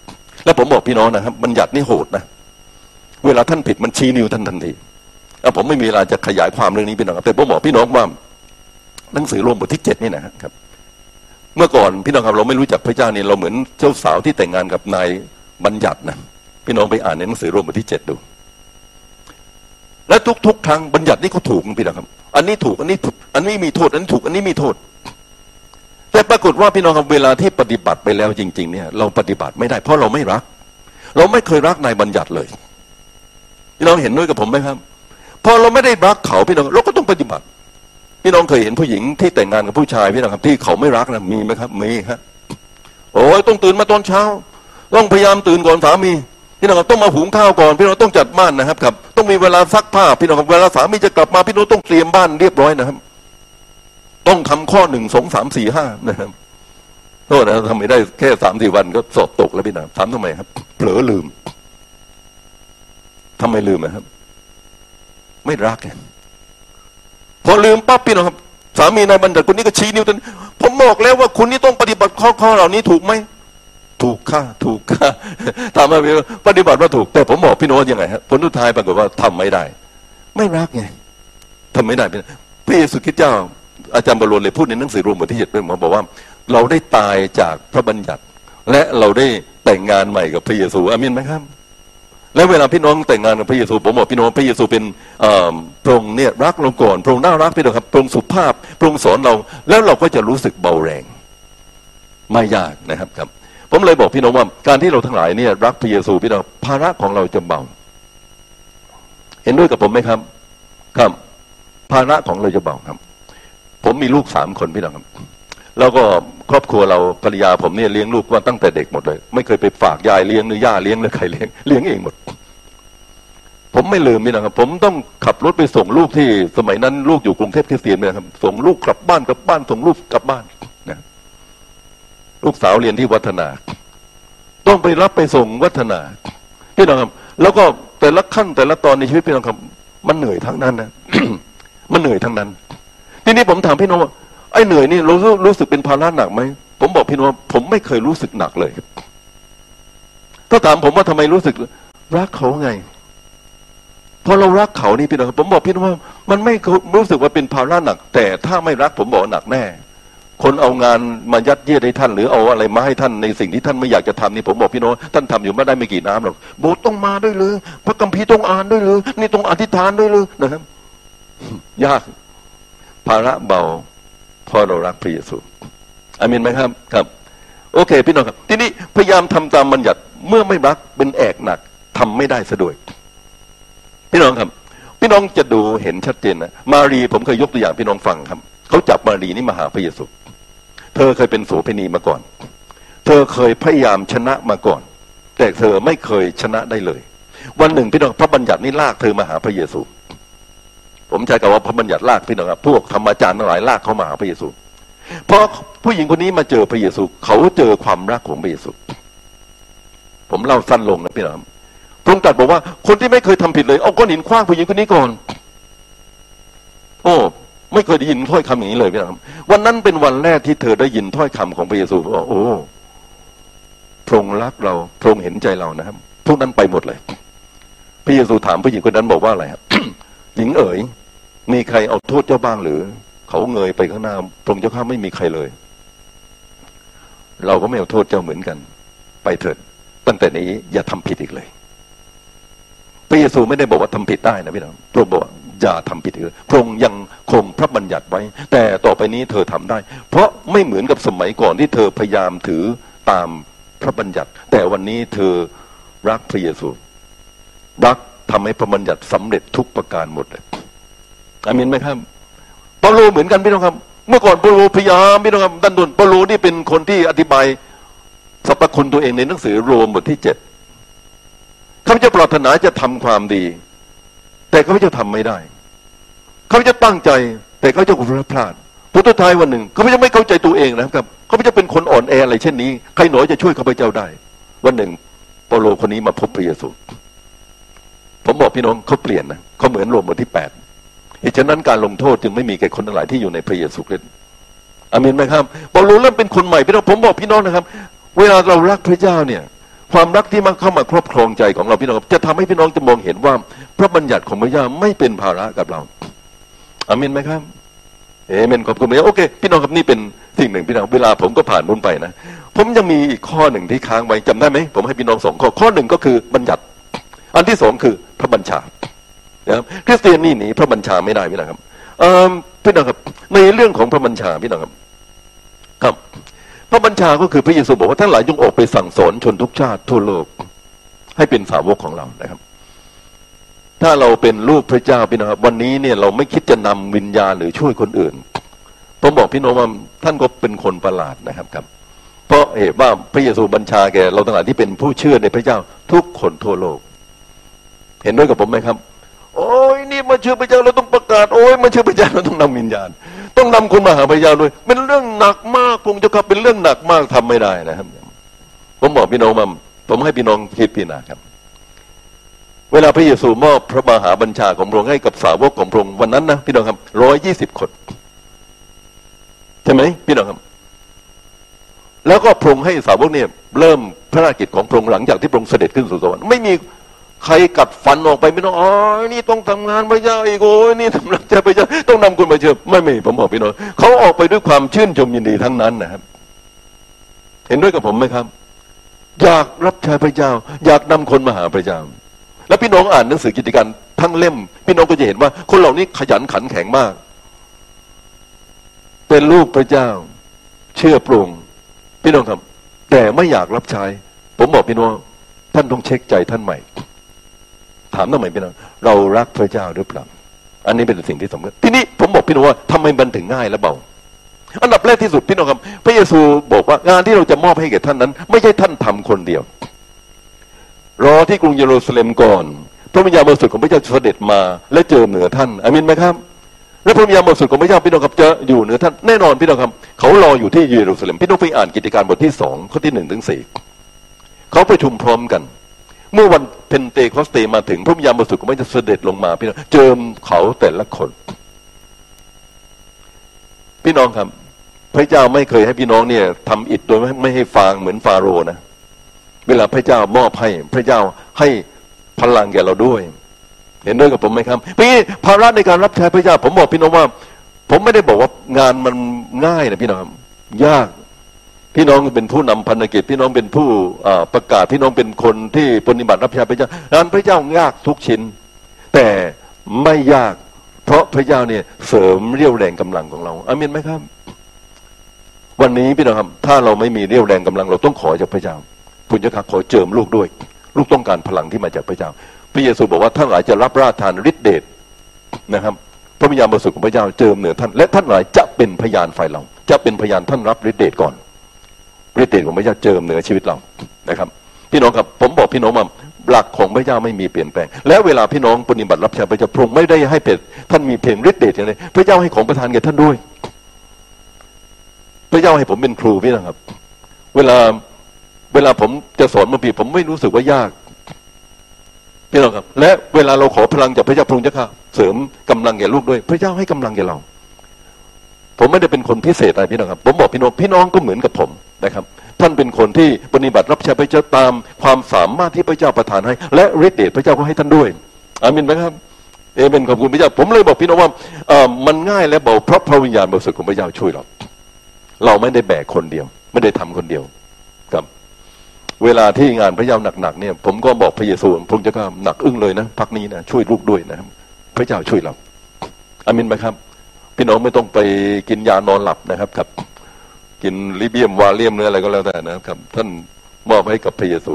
และผมบอกพี่น้องนะครับบัญญัตินี่โหดนะเวลาท่านผิดมันชี้นิ้วท่านทันทีแล้วผมไม่มีเวลาจะขยายความเรื่องนี้พี่น้องครับแต่ผมบอกพี่น้องว่า หนังสือรวมบทที่เจ็ดนี่นะครับ เมื่อก่อนพี่น้องครับเราไม่รู้จักพระเจ้านี่เราเหมือนเจ้าสาวที่แต่งงานกับนายบัญญัตินะพี่น้องไปอ่านในหนังสือรวมบทที่เจ็ดดู และทุกๆครั้งบัญญัตินี่เขาถูกพี่น้องครับ อันนี้ถูกอันนี้ถูกอันนี้มีโทษ อันนี้ถูกอันนี้มีโทษ แต่ปรากฏว่าพี่น้องครับเวลาที่ปฏิบัติไปแล้วจริง ๆ เนี่ย เราปฏิบัติไม่ได้ เพราะเราไม่รัก เราไม่เคยรักนายบัญญัติเลยพี่น้องเห็นด้วยกับผมไหมครับ พอเราไม่ได้รักเขาพี่น้องเราก็ต้องปฏิบัติ พี่น้องเคยเห็นผู้หญิงที่แต่งงานกับผู้ชายพี่น้องครับที่เขาไม่รักนะมีไหมครับมีครับโอ้ยต้องตื่นมาตอนเช้า ต้องพยายามตื่นก่อนสามีพี่น้องครับต้องมาหุงข้าวก่อนพี่น้องต้องจัดบ้านนะครับครับต้องมีเวลาซักผ้าพี่น้องครับเวลาสามีจะกลับมาพี่น้องต้องเตรียมบ้านเรียบร้อยนะครับ ต้องทำข้อหนึ่งสองสามสี่ห้านะครับโทษนะทำไม่ได้แค่สามสี่วันก็สอบตกแล้วพี่น้องถามทำไมครับ เผลอลืมทำไมลืมนะครับ ไม่รักไง พอลืมปั๊บพี่น้องครับสามีนายบัณฑิตคนนี้ก็ชี้นิ้วตนผมบอกแล้วว่าคุณนี่ต้องปฏิบัติข้อข้อเหล่านี้ถูกไหมถูกค่าถูกค่าถามมาปฏิบัติว่าถูก แต่ผมบอกพี่โน้ตยังไงฮะผลสุดท้ายปรากฏว่าทำไม่ได้ ไม่รักไงทำไม่ได้พระเยซูคริสต์เจ้า อาจารย์บรลเลยพูดในหนังสือรวมบทที่เจ็ดเป็นหมอบอกว่า เราได้ตายจากพระบัญญัติ และเราได้แต่งงานใหม่กับพระเยซูอามินไหมครับ แล้วเวลาพี่น้องแต่งงานกับพระเยซูผมบอกพี่น้องพระเยซูเป็นพระองค์เนี่ยรักเราก่อนพระองค์น่ารักพี่น้องครับพระองค์สุภาพพระองค์สอนเรา แล้วเราก็จะรู้สึกเบาแรง ไม่ยากนะครับครับ ผมเลยบอกพี่น้องว่าการที่เราทั้งหลายเนี่ยรักพระเยซูพี่น้องภาระของเราจะเบา เห็นด้วยกับผมไหมครับ ครับ ภาระของเราจะเบาครับ ผมมีลูกสามคนพี่น้องครับ แล้วก็ครอบครัวเราภรรยาผมเนี่ยเลี้ยงลูกมาตั้งแต่เด็กหมดเลย ไม่เคยไปฝากยายเลี้ยงหรือย่าเลี้ยงหรือใครเลี้ยงเลี้ยงเองหมด ผมไม่ลืมนี่นะครับ ผมต้องขับรถไปส่งลูกที่สมัยนั้นลูกอยู่กรุงเทพคริสเตียนนะครับส่งลูกกลับบ้านกลับบ้านส่งลูกกลับบ้านนะลูกสาวเรียนที่วัฒนา ต้องไปรับไปส่งวัฒนาพี่น้องครับ แล้วก็แต่ละขั้นแต่ละตอนในชีวิตพี่น้องครับ มันเหนื่อยทั้งนั้นนะมันเหนื่อยทั้งนั้น ทีนี้ผมถามพี่น้องว่า ไอ้เหนื่อยนี่รู้รู้สึกเป็นภาระหนักไหมผมบอกพี่น้องผมไม่เคยรู้สึกหนักเลย ถ้าถามผมว่าทำไมรู้สึก รักเขาไงพอเรารักเขานี่พี่น้องผมบอกพี่น้องว่ามันไม่รู้สึกว่าเป็นภาระหนัก แต่ถ้าไม่รักผมบอกหนักแน่ คนเอางานมายัดเยียดให้ท่าน หรือเอาอะไรมาให้ท่านในสิ่งที่ท่านไม่อยากจะทำนี่ผมบอกพี่น้องท่านทำอยู่ไม่ได้ไม่กี่น้ำหรอกโบสต้องมาด้วยหรือพระกัมภีร์ต้องอ่านด้วยหรือนี่ต้องอธิษฐานด้วยหรือนะครับยากภาระเบา พอเรารักพระเยซูอามินไหมครับครับ โอเค พี่น้องครับ ทีนี้พยายามทำตามบัญญัติเมื่อไม่รักเป็นแอกหนักทำไม่ได้ซะดวยพี่น้องครับ พี่น้องจะดูเห็นชัดเจนนะมารีผมเคยยกตัวอย่างพี่น้องฟังครับเขาจับมารีนี่มาหาพระเยซูเธอเคยเป็นโสเภณีมาก่อน เธอเคยพยายามชนะมาก่อน แต่เธอไม่เคยชนะได้เลย วันหนึ่งพี่น้องพระบัญญัตินี่ลากเธอมาหาพระเยซู ผมใช้คำว่าพระบัญญัติลากพี่น้องครับพวกธรรมจารย์ทั้งหลายลากเข้ามาหาพระเยซูเพอผู้หญิงคนนี้มาเจอพระเยซูเขาเจอความรักของพระเยซู ผมเล่าสั้นลงนะพี่น้องพระองค์ตรัสบอกว่าคนที่ไม่เคยทำผิดเลยเอาก้อนหินคว้างผู้หญิงคนนี้ก่อน โอ้ไม่เคยได้ยินถ้อยคำอย่างนี้เลยพี่น้องวันนั้นเป็นวันแรกที่เธอได้ยินถ้อยคำของพระเยซูบอกโอ้พระองค์รักเราพระองค์เห็นใจเรานะครับพวกนั้นไปหมดเลย พระเยซูถามผู้หญิงคนนั้นบอกว่าอะไรครับ หญิงเอ๋ยมีใครเอาโทษเจ้าบ้างหรือ เขาเงยไปข้างหน้าพระองค์เจ้าข้าไม่มีใครเลย เราก็ไม่เอาโทษเจ้าเหมือนกัน ไปเถิด ตั้งแต่นี้อย่าทำผิดอีกเลยพระเยซูไม่ได้บอกว่าทำผิดได้นะพี่น้องพระองค์บอกอย่าทำผิดอีกเลยพระองค์ยังคงพระบัญญัติไว้ แต่ต่อไปนี้เธอทำได้ เพราะไม่เหมือนกับสมัยก่อนที่เธอพยายามถือตามพระบัญญัติ แต่วันนี้เธอรักพระเยซูรัก ทำให้พระบัญญัติสำเร็จทุกประการหมดเลยอามินไหมครับเปาโลเหมือนกันพี่น้องครับ เมื่อก่อนเปาโลพยายามพี่น้องครับดันดุนเปาโลนี่เป็นคนที่อธิบายสรรพคุณตัวเองในหนังสือโรมบทที่เจ็ดข้าพเจ้าปรารถนาจะทำความดี แต่ข้าพเจ้าทำไม่ได้ข้าพเจ้าตั้งใจ แต่ข้าพเจ้าพลาดผลสุดท้ายวันหนึ่งข้าพเจ้าไม่เข้าใจตัวเองนะครับข้าพเจ้าเป็นคนอ่อนแออะไรเช่นนี้ ใครหนอจะช่วยข้าพเจ้าได้ วันหนึ่งเปาโลคนนี้มาพบพระเยซู ผมบอกพี่น้องเขาเปลี่ยนนะเขาเหมือนโรมบทที่แปดเหตุฉะนั้นการลงโทษจึงไม่มีแก่คนทั้งหลายที่อยู่ในพระเยซูคริสต์อามินไหมครับเปาโลเริ่มเป็นคนใหม่พี่น้องผมบอกพี่น้องนะครับ เวลาเรารักพระเจ้าเนี่ย ความรักที่มันเข้ามาครอบครองใจของเราพี่น้องจะทำให้พี่น้องจะมองเห็นว่า พระบัญญัติของพระเจ้าไม่เป็นภาระกับเราอามินไหมครับเอเมนขอบคุณพระเจ้าโอเคพี่น้องครับนี่เป็นสิ่งหนึ่งพี่น้องเวลาผมก็ผ่านมุนไปนะผมยังมีอีกข้อหนึ่งที่ค้างไว้จำได้ไหมผมให้พี่น้องสองข้อข้อหนึ่งก็คือบัญญัติ อันที่สองคือพระบัญชานะครับคริสเตียนนี่หนีพระบัญชาไม่ได้พี่น้องครับพี่น้องครับ ในเรื่องของพระบัญชาพี่น้องครับ ครับ พระบัญชาก็คือพระเยซูบอกว่าท่านหลายจงออกไปสั่งสอนชนทุกชาติทั่วโลก ให้เป็นสาวกของเรานะครับ ถ้าเราเป็นลูกพระเจ้าพี่น้องครับ วันนี้เนี่ยเราไม่คิดจะนำวิญญาณหรือช่วยคนอื่นผมบอกพี่น้องว่าท่านก็เป็นคนประหลาดนะครับครับ เพราะเหตุว่าพระเยซูบัญชาแก่เราทั้งหลายที่เป็นผู้เชื่อในพระเจ้าทุกคนทั่วโลก เห็นด้วยกับผมไหมครับ โอ้ยนี่มาเชื่อพระเจ้าเราต้องประกาศโอ้ยมาเชื่อพระเจ้าเราต้องนำวิญญาณ ต้องนำคนมาหาพระเจ้าด้วยเป็นเรื่องหนักมากพงเจ้าครับเป็นเรื่องหนักมากทำไม่ได้นะครับ ผมบอกพี่น้องมาผมให้พี่น้องคิดพี่นาครับ เวลาพระเยซูมอบพระมหาบัญชาของพระองค์ให้กับสาวกของพระองค์วันนั้นนะพี่น้องครับร้อยยี่สิบคนใช่ไหมพี่น้องครับ แล้วก็พระองค์ให้สาวกเนี่ยเริ่มพระราชกิจของพระองค์หลังจากที่พระองค์เสด็จขึ้นสู่สวรรค์ไม่มี ใครกัดฟันออกไปไม่ต้องอ๋อนี่ต้องทำงานพระเจ้าอีกโอ้ยนี่ทำรับใช้พระเจ้าต้องนำคุณมาเชื่อไม่ไมีผมบอกพี่น้องเขาออกไปด้วยความชื่นชมยินดีทั้งนั้นนะครับ เห็นด้วยกับผมไหมครับ อยากรับใช้พระเจ้า อยากนำคนมาหาพระเจ้า แล้วพี่น้องอ่านหนังสือกิจการทั้งเล่ม พี่น้องก็จะเห็นว่า คนเหล่านี้ขยันขันแข็งมาก เป็นลูกพระเจ้า เชื่อปรุงพี่น้องครับ แต่ไม่อยากรับใช้ ผมบอกพี่น้องท่านต้องเช็คใจท่านใหม่ ถามทำไมพี่น้องเรารักพระเจ้าหรือเปล่า อันนี้เป็นสิ่งที่สำคัญทีนี้ผมบอกพี่น้องว่าทำไมมันถึงง่ายและเบา อันดับแรกที่สุดพี่น้องครับ พระเยซูบอกว่างานที่เราจะมอบให้แก่ท่านนั้น ไม่ใช่ท่านทำคนเดียว รอที่กรุงเยรูซาเล็มก่อน พระวิญญาณบริสุทธิ์ของพระเจ้าเสด็จมา และเจิมเหนือท่านอาเมนไหมครับและพระวิญญาณบริสุทธิ์ของพระเจ้าพี่น้องครับจะอยู่เหนือท่านแน่นอนพี่น้องครับ เขารออยู่ที่เยรูซาเล็มพี่น้องไปอ่านกิจการบทที่สองข้อที่หนึ่งถึงสี่เขาประชุมพร้อมกัน เมื่อวันเพนเตคอสเตมาถึง พระวิญญาณบริสุทธิ์ของพระเจ้าเสด็จลงมาพี่น้องเจิมเขาแต่ละคน พี่น้องครับ พระเจ้าไม่เคยให้พี่น้องเนี่ยทำอิฐโดยไม่ให้ฟางเหมือนฟาโรห์นะเวลาพระเจ้ามอบให้ พระเจ้าให้พลังแก่เราด้วย เห็นด้วยกับผมไหมครับพี่ภาระในการรับใช้พระเจ้า ผมบอกพี่น้องว่า ผมไม่ได้บอกว่างานมันง่ายนะพี่น้องยาก พี่น้องเป็นผู้นำพันธกิจพี่น้องเป็นผู้ประกาศพี่น้องเป็นคนที่ปฏิบัติรับใช้พระเจ้างานพระเจ้ายากทุกชิ้น แต่ไม่ยาก เพราะพระเจ้าเนี่ยเสริมเรี่ยวแรงกำลังของเราอามินไหมครับ วันนี้พี่น้องครับถ้าเราไม่มีเรี่ยวแรงกำลัง เราต้องขอจากพระเจ้าพุญจะขอเจิมลูกด้วย ลูกต้องการพลังที่มาจากพระเจ้า พระเยซูบอกว่าท่านหลายจะรับราชทานฤทธิเดชนะครับพระวิญญาณบริสุทธิ์ของพระเจ้าเจิมเหนือท่านและท่านหลายจะเป็นพยานฝ่ายเรา จะเป็นพยานท่านรับฤทธิเดชก่อน ฤทธิเดชของพระเจ้าเจิมเหนือชีวิตเรานะครับ พี่น้องครับผมบอกพี่น้องว่าหลักของพระเจ้าไม่มีเปลี่ยนแปลง และเวลาพี่น้องปฏิบัติรับใช้พระเจ้าพระองค์ไม่ได้ให้เพจท่านมีเพียงฤทธิเดชอย่างนี้พระเจ้าให้ของประทานแก่ท่านด้วย พระเจ้าให้ผมเป็นครูพี่นะครับ เวลาเวลาผมจะสอนบางทีผมไม่รู้สึกว่ายากพี่น้องครับและเวลาเราขอพลังจากพระเจ้าพระองค์เจ้าค่ะเสริมกำลังแก่ลูกด้วย พระเจ้าให้กำลังแก่เรา ผมไม่ได้เป็นคนพิเศษอะไรพี่น้องครับ ผมบอกพี่น้องพี่น้องก็เหมือนกับผม นะครับ ท่านเป็นคนที่ปฏิบัติรับใช้พระเจ้าตามความสามารถที่พระเจ้าประทานให้ และฤทธิ์เดชพระเจ้าก็ให้ท่านด้วยอามินไหมครับเอเมนขอบคุณพระเจ้า ผมเลยบอกพี่น้องว่าเออมันง่ายและเบาเพราะพระวิญญาณบริสุทธิ์ของพระเจ้าช่วยเราเราไม่ได้แบกคนเดียว ไม่ได้ทำคนเดียวครับ เวลาที่งานพระเจ้าหนักๆเนี่ย ผมก็บอกพระเยซูพระเจ้าก็หนักอึ้งเลยนะพักนี้นะช่วยลูกด้วยนะครับพระเจ้าช่วยเราอามินไหมครับ พี่น้องไม่ต้องไปกินยานอนหลับนะครับครับ กินลิเบียมวาเลียมเนื้ออะไรก็แล้วแต่นะครับ ท่านมอบให้กับพระเยซู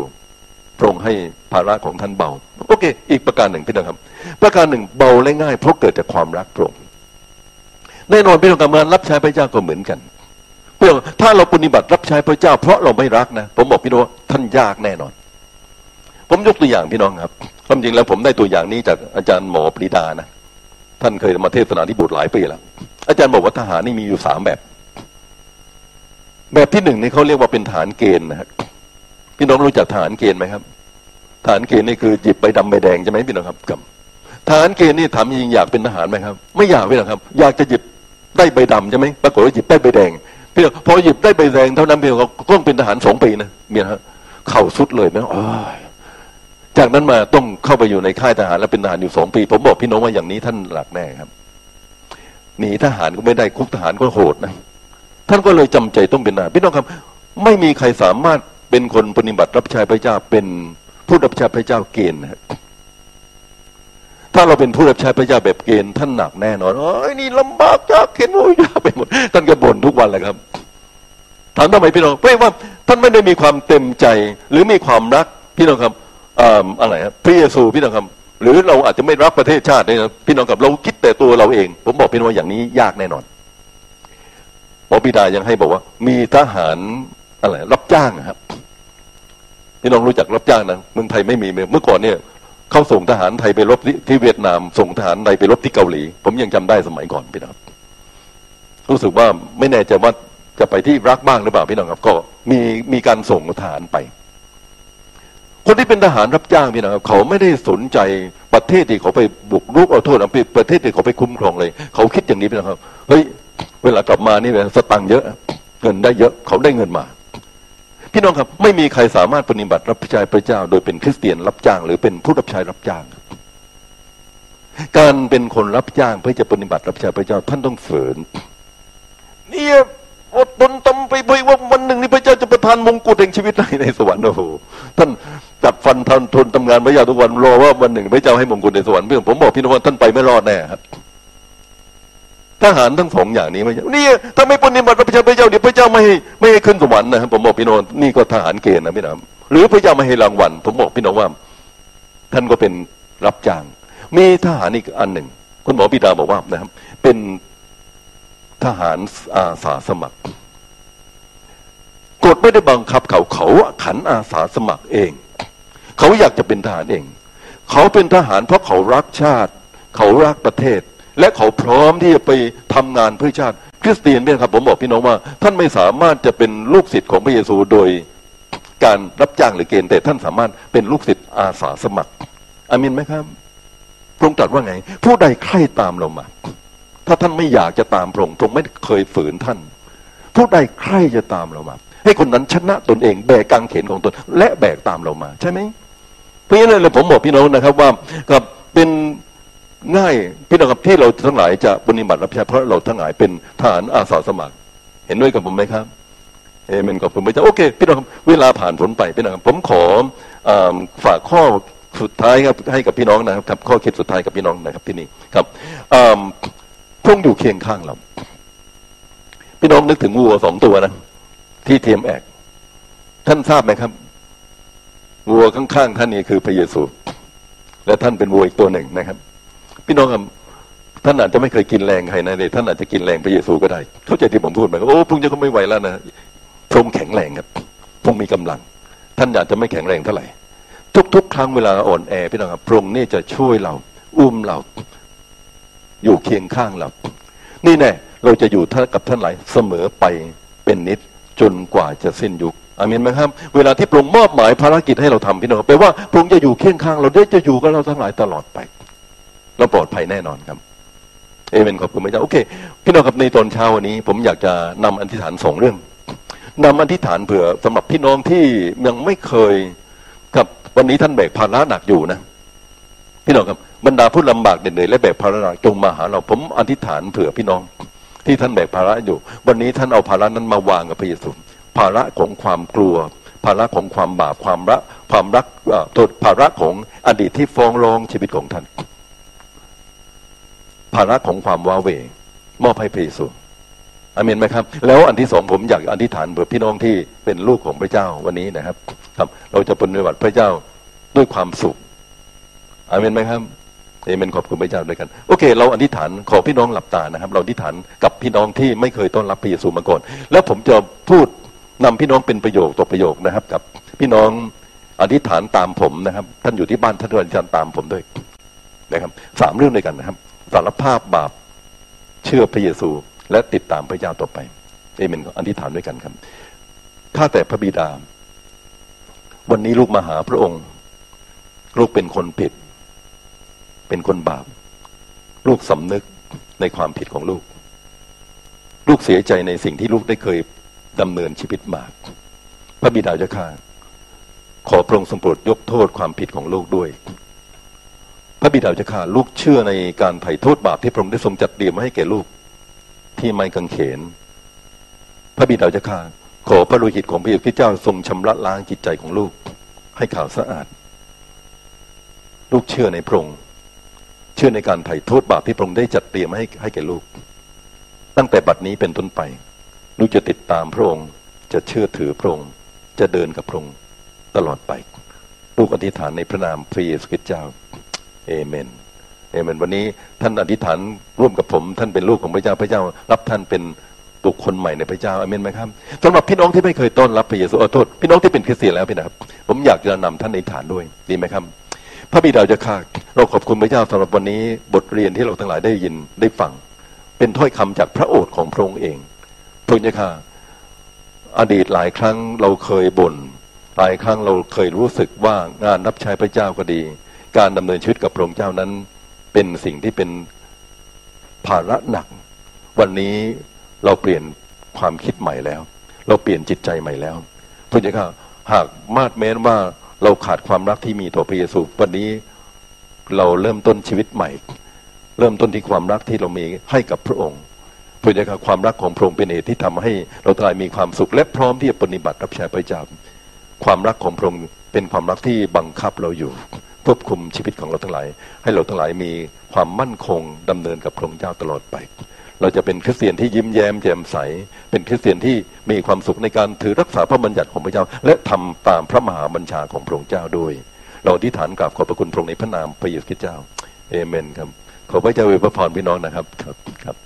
พระองค์ให้ภาระของท่านเบา โอเค อีกประการหนึ่งพี่น้องครับ ประการหนึ่งเบาและง่าย เพราะเกิดจากความรักพระองค์แน่นอนพี่น้องกำลังรับใช้พระเจ้าก็เหมือนกันเพื่อถ้าเราปฏิบัติรับใช้พระเจ้า เพราะเราไม่รักนะผมบอกพี่น้องว่าท่านยากแน่นอน ผมยกตัวอย่างพี่น้องครับความจริงแล้วผมได้ตัวอย่างนี้จากอาจารย์หมอปรีดานะท่านเคยมาเทศนาที่บุตรหลายปีแล้วอาจารย์บอกว่าทหารนี่มีอยู่สามแบบ แบบที่หนึ่งนี่เขาเรียกว่าเป็นฐานเกณฑ์นะครับพี่น้องรู้จักฐานเกณฑ์ไหมครับทหารเกณฑ์นี่คือหยิบใบดำใบแดงใช่ไหมพี่น้องครับกับทหารเกณฑ์นี่ถามจริงอยากเป็นทหารไหมครับ ไม่อยากพี่น้องครับ อยากจะหยิบได้ใบดำใช่ไหมปรากฏว่าหยิบได้ใบแดงพี่น้องพอหยิบได้ใบแดงเท่านั้นพี่น้องก็ต้องเป็นทหารสองปีนะเมียฮะเข่าสุดเลยไหมจากนั้นมาต้องเข้าไปอยู่ในค่ายทหารแล้วเป็นทหารอยู่สองปี ผมบอกพี่น้องว่าอย่างนี้ท่านหลักแน่ครับหนีทหารก็ไม่ได้คุกทหารก็โหดนะ ท่านก็เลยจำใจต้องเป็นทหาพี่น้องครับ ไม่มีใครสามารถเป็นคนปฏิบัติรับใช้พระเจ้าเป็นผู้รับใช้พระเจ้าเกณฑ์นะถ้าเราเป็นผู้รับใช้พระเจ้าแบบเกณฑ์ท่านหนักแน่นอนโอ้ยนี่ลำบากยากเข็นโอ้ยยากไปหมดท่านก็บ่นทุกวันแหละครับถามทำไมพี่น้องเพราะว่าท่านไม่ได้มีความเต็มใจหรือมีความรักพี่น้องครับอ่าอะไรครับพระเยซูพี่น้องครับหรือเราอาจจะไม่รักประเทศชาติเนี่ยนะพี่น้องครับเราคิดแต่ตัวเราเอง ผมบอกพี่น้องว่าอย่างนี้ยากแน่นอน หมอปิดายังให้บอกว่า มีทหารอะไรรับจ้างครับพี่น้องรู้จักรับจ้างนะเมืองไทยไม่มีเมื่อก่อนเนี่ยเขาส่งทหารไทยไปรบที่ที่เวียดนาม ส่งทหารไทยไปรบที่เกาหลี ผมยังจำได้สมัยก่อนพี่น้องครับรู้สึกว่าไม่แน่ใจว่าจะไปที่รักบ้างหรือเปล่าพี่น้องครับ ก็มีมีการส่งทหารไป คนที่เป็นทหารรับจ้างพี่น้องครับ เขาไม่ได้สนใจประเทศที่เขาไปบุกรุกเอาโทษนะประเทศที่เขาไปคุ้มครองเลย เขาคิดอย่างนี้พี่น้องครับเฮ้ย เวลากลับมานี่สตังเยอะ เงินได้เยอะเขาได้เงินมา พี่น้องครับ ไม่มีใครสามารถปฏิบัติรับใช้พระเจ้า โดยเป็นคริสเตียนรับจ้าง หรือเป็นผู้รับใช้รับจ้าง การเป็นคนรับจ้างเพื่อจะปฏิบัติรับใช้พระเจ้าท่านต้องฝืนเนี่ยอดทนทำไปไปว่าวันหนึ่งนี่พระเจ้าจะประทานมงกุฎแห่งชีวิตให้ในสวรรค์โอ้โหท่านจับฟันทนทนทำงานพระเจ้าทุกวันรอว่าวันหนึ่งพระเจ้าให้มงกุฎในสวรรค์เพื่อนผมบอกพี่น้องว่าท่านไปไม่รอดแน่ครับ ทหารทั้งสองอย่างนี้ไม่ใช่นี่ถ้าไม่ปฏิบัติพระเจ้าพระเจ้าเดี๋ยวพระเจ้าไม่ให้ไม่ให้ขึ้นสวรรค์นะครับผมบอกพี่น้องนี่ก็ทหารเกณฑ์นะพี่น้องหรือพระเจ้าไม่ให้รางวัลผมบอกพี่น้องว่า ท่านก็เป็นรับจ้าง มีทหารอีกอันหนึ่งคุณหมอปิดาบอกว่านะครับ เป็นทหารอาสาสมัครกฎไม่ได้บังคับเขาเขาขันอาสาสมัครเอง เขาอยากจะเป็นทหารเอง เขาเป็นทหารเพราะเขารักชาติ เขารักประเทศ และเขาพร้อมที่จะไปทำงานเพื่อชาติ คริสเตียนเนี่ยครับผมบอกพี่น้องว่า ท่านไม่สามารถจะเป็นลูกศิษย์ของพระเยซูโดยการรับจ้างหรือเกณฑ์แต่ท่านสามารถเป็นลูกศิษย์อาสาสมัครอามินไหมครับ พระองค์ตรัสว่าไง ผู้ใดใคร่ตามเรามา ถ้าท่านไม่อยากจะตามพระองค์พระองค์ไม่เคยฝืนท่าน ผู้ใดใคร่จะตามเรามา ให้คนนั้นชนะตนเองแบกกางเขนของตน และแบกตามเรามา ใช่ไหมเพราะฉะนั้นเลยผมบอกพี่น้องนะครับว่ากับเป็น ง่ายพี่น้องครับที่เราทั้งหลายจะปฏิบัติรับใช้เพราะเราทั้งหลายเป็นทหารอาสาสมัคร เห็นด้วยกับผมไหมครับเอเมนกับผมไม่ใช่โอเคพี่น้องครับเวลาผ่านผลไปพี่น้องครับผมขออฝากข้อสุดท้ายครับให้กับพี่น้องนะครับ ข้อคิดสุดท้ายกับพี่น้องนะครับที่นี่ครับพระองอยู่เคียงข้างเราพี่น้องนึกถึงวัวสองตัวนะที่เทียมแอกท่านทราบไหมครับวัวข้างๆท่านนี่คือพระเยซู และท่านเป็นวัวอีกตัวหนึ่งนะครับ พี่น้องครับท่านอาจจะไม่เคยกินแรงใครนะเลยท่านอาจจะกินแรงพระเยซูก็ได้ เข้าใจที่ผมพูดไหมโอ้พรุ่งนี้ก็ไม่ไหวแล้วนะพระองแข็งแรงครับพระองมีกำลัง ท่านอาจจะไม่แข็งแรงเท่าไหร่ ทุก ๆ ครั้งเวลาอ่อนแอพี่น้องครับพระองค์นี่จะช่วยเรา อุ้มเรา อยู่เคียงข้างเรา นี่แน่เราจะอยู่ท่ากับท่านหลายเสมอไปเป็นนิดจนกว่าจะสิ้นยุคอามินไหมครับ เวลาที่พระองค์มอบหมายภารกิจให้เราทำพี่น้องแปลว่าพระองค์จะอยู่เคียงข้าง เราได้จะอยู่กับเราทั้งหลายตลอดไป เราปลอดภัยแน่นอนครับเอเมนขอบคุณพระเจ้าโอเคพี่น้องครับในตอนเช้าวันนี้ ผมอยากจะนำอธิษฐานสองเรื่องนำอธิษฐานเผื่อสำหรับพี่น้องที่ยังไม่เคยกับวันนี้ท่านแบกภาระหนักอยู่นะ พี่น้องครับบรรดาผู้ลำบากเหนื่อยและแบกภาระหนักจงมาหาเราผมอธิษฐานเผื่อพี่น้อง ที่ท่านแบกภาระอยู่ วันนี้ท่านเอาภาระนั้นมาวางกับพระเยซูภาระของความกลัว ภาระของความบาปความรักความรักโทษภาระของอดีตที่ฟ้องร้องชีวิตของท่าน ภาระของความว้าเวมอบให้พระเยซูอามินไหมครับ แล้วอันที่สองผมอยากอธิษฐานเผื่อพี่น้องที่เป็นลูกของพระเจ้าวันนี้นะครับ ครับ เราจะปฏิบัติพระเจ้าด้วยความสุขอามินไหมครับเอเมนขอบคุณพระเจ้าด้วยกันโอเค เราอธิษฐานขอพี่น้องหลับตานะครับ เราอธิษฐานกับพี่น้องที่ไม่เคยต้อนรับพระเยซูมาก่อน แล้วผมจะพูดนำพี่น้องเป็นประโยคต่อประโยคนะครับ กับ พี่น้องอธิษฐานตามผมนะครับ ท่านอยู่ที่บ้านท่านอธิษฐานตามผมด้วยนะครับสามเรื่องด้วยกันนะครับ สารภาพบาปเชื่อพระเยซู และติดตามพระเจ้าต่อไปเอเมนอธิษฐานด้วยกันครับข้าแต่พระบิดา วันนี้ลูกมาหาพระองค์ ลูกเป็นคนผิด เป็นคนบาป ลูกสำนึกในความผิดของลูก ลูกเสียใจในสิ่งที่ลูกได้เคยดำเนินชีวิตมาพระบิดาเจ้าข้าขอพระองค์ทรงโปรดยกโทษความผิดของลูกด้วย พระบิดาเจ้าข้าลูกเชื่อในการไถ่โทษบาปที่พระองค์ได้ทรงจัดเตรียมมาให้แก่ลูกที่ไม้กางเขน พระบิดาเจ้าข้าขอพระโลหิตของพระเยซูคริสต์เจ้าทรงชำระล้างจิตใจของลูก ให้ขาวสะอาด ลูกเชื่อในพระองค์เชื่อในการไถ่โทษบาปที่พระองค์ได้จัดเตรียมให้ให้แก่ลูก ตั้งแต่บัดนี้เป็นต้นไป ลูกจะติดตามพระองค์จะเชื่อถือพระองค์จะเดินกับพระองค์ตลอดไป ลูกอธิษฐานในพระนามพระเยซูคริสต์เจ้า เอเมนเอเมนวันนี้ท่านอธิษฐานร่วมกับผม ท่านเป็นลูกของพระเจ้าพระเจ้า รับท่านเป็นบุคคลใหม่ในพระเจ้าเอเมนไหมครับสำหรับพี่น้องที่ไม่เคยต้อนรับพระเยซูขอโทษพี่น้องที่เป็นคริสเตียนแล้วพี่นะครับ ผมอยากจะนำท่านในฐานด้วยดีไหมครับ พระบิดาเจะข้าเราขอบคุณพระเจ้าสำหรับวันนี้บทเรียนที่เราทั้งหลายได้ยินได้ฟัง เป็นถ้อยคำจากพระโอษฐ์ของพระองค์เองพระเจ้าข้าอดีตหลายครั้งเราเคยบ่นหลายครั้งเราเคยรู้สึกว่างานรับใช้พระเจ้าก็ดี การดำเนินชีวิตกับพระองค์เจ้านั้น เป็นสิ่งที่เป็นภาระหนัก วันนี้เราเปลี่ยนความคิดใหม่แล้ว เราเปลี่ยนจิตใจใหม่แล้วพระเจ้าหากมาดแม้นว่าเราขาดความรักที่มีต่อพระเยซูวันนี้เราเริ่มต้นชีวิตใหม่ เริ่มต้นที่ความรักที่เรามีให้กับพระองค์พระเจ้าความรักของพระองค์เป็นเหตุที่ทำให้เราทั้งหลายมีความสุขและพร้อมที่จะปฏิบัติรับใช้พระเจ้าความรักของพระองค์เป็นความรักที่บังคับเราอยู่ ควบคุมชีวิตของเราทั้งหลาย ให้เราทั้งหลายมีความมั่นคงดำเนินกับพระองค์เจ้าตลอดไป เราจะเป็นคริสเตียนที่ยิ้มแย้มแจ่มใส เป็นคริสเตียนที่มีความสุขในการถือรักษาพระบัญญัติของพระเจ้า และทำตามพระมหาบัญชาของพระองค์เจ้าด้วย เราที่ฐานกราบขอบพระคุณพระองค์ในพระนามพระเยซูคริสต์เจ้าเอเมนครับขอพระเจ้าอวยพระพรพี่น้องนะครับครับครับ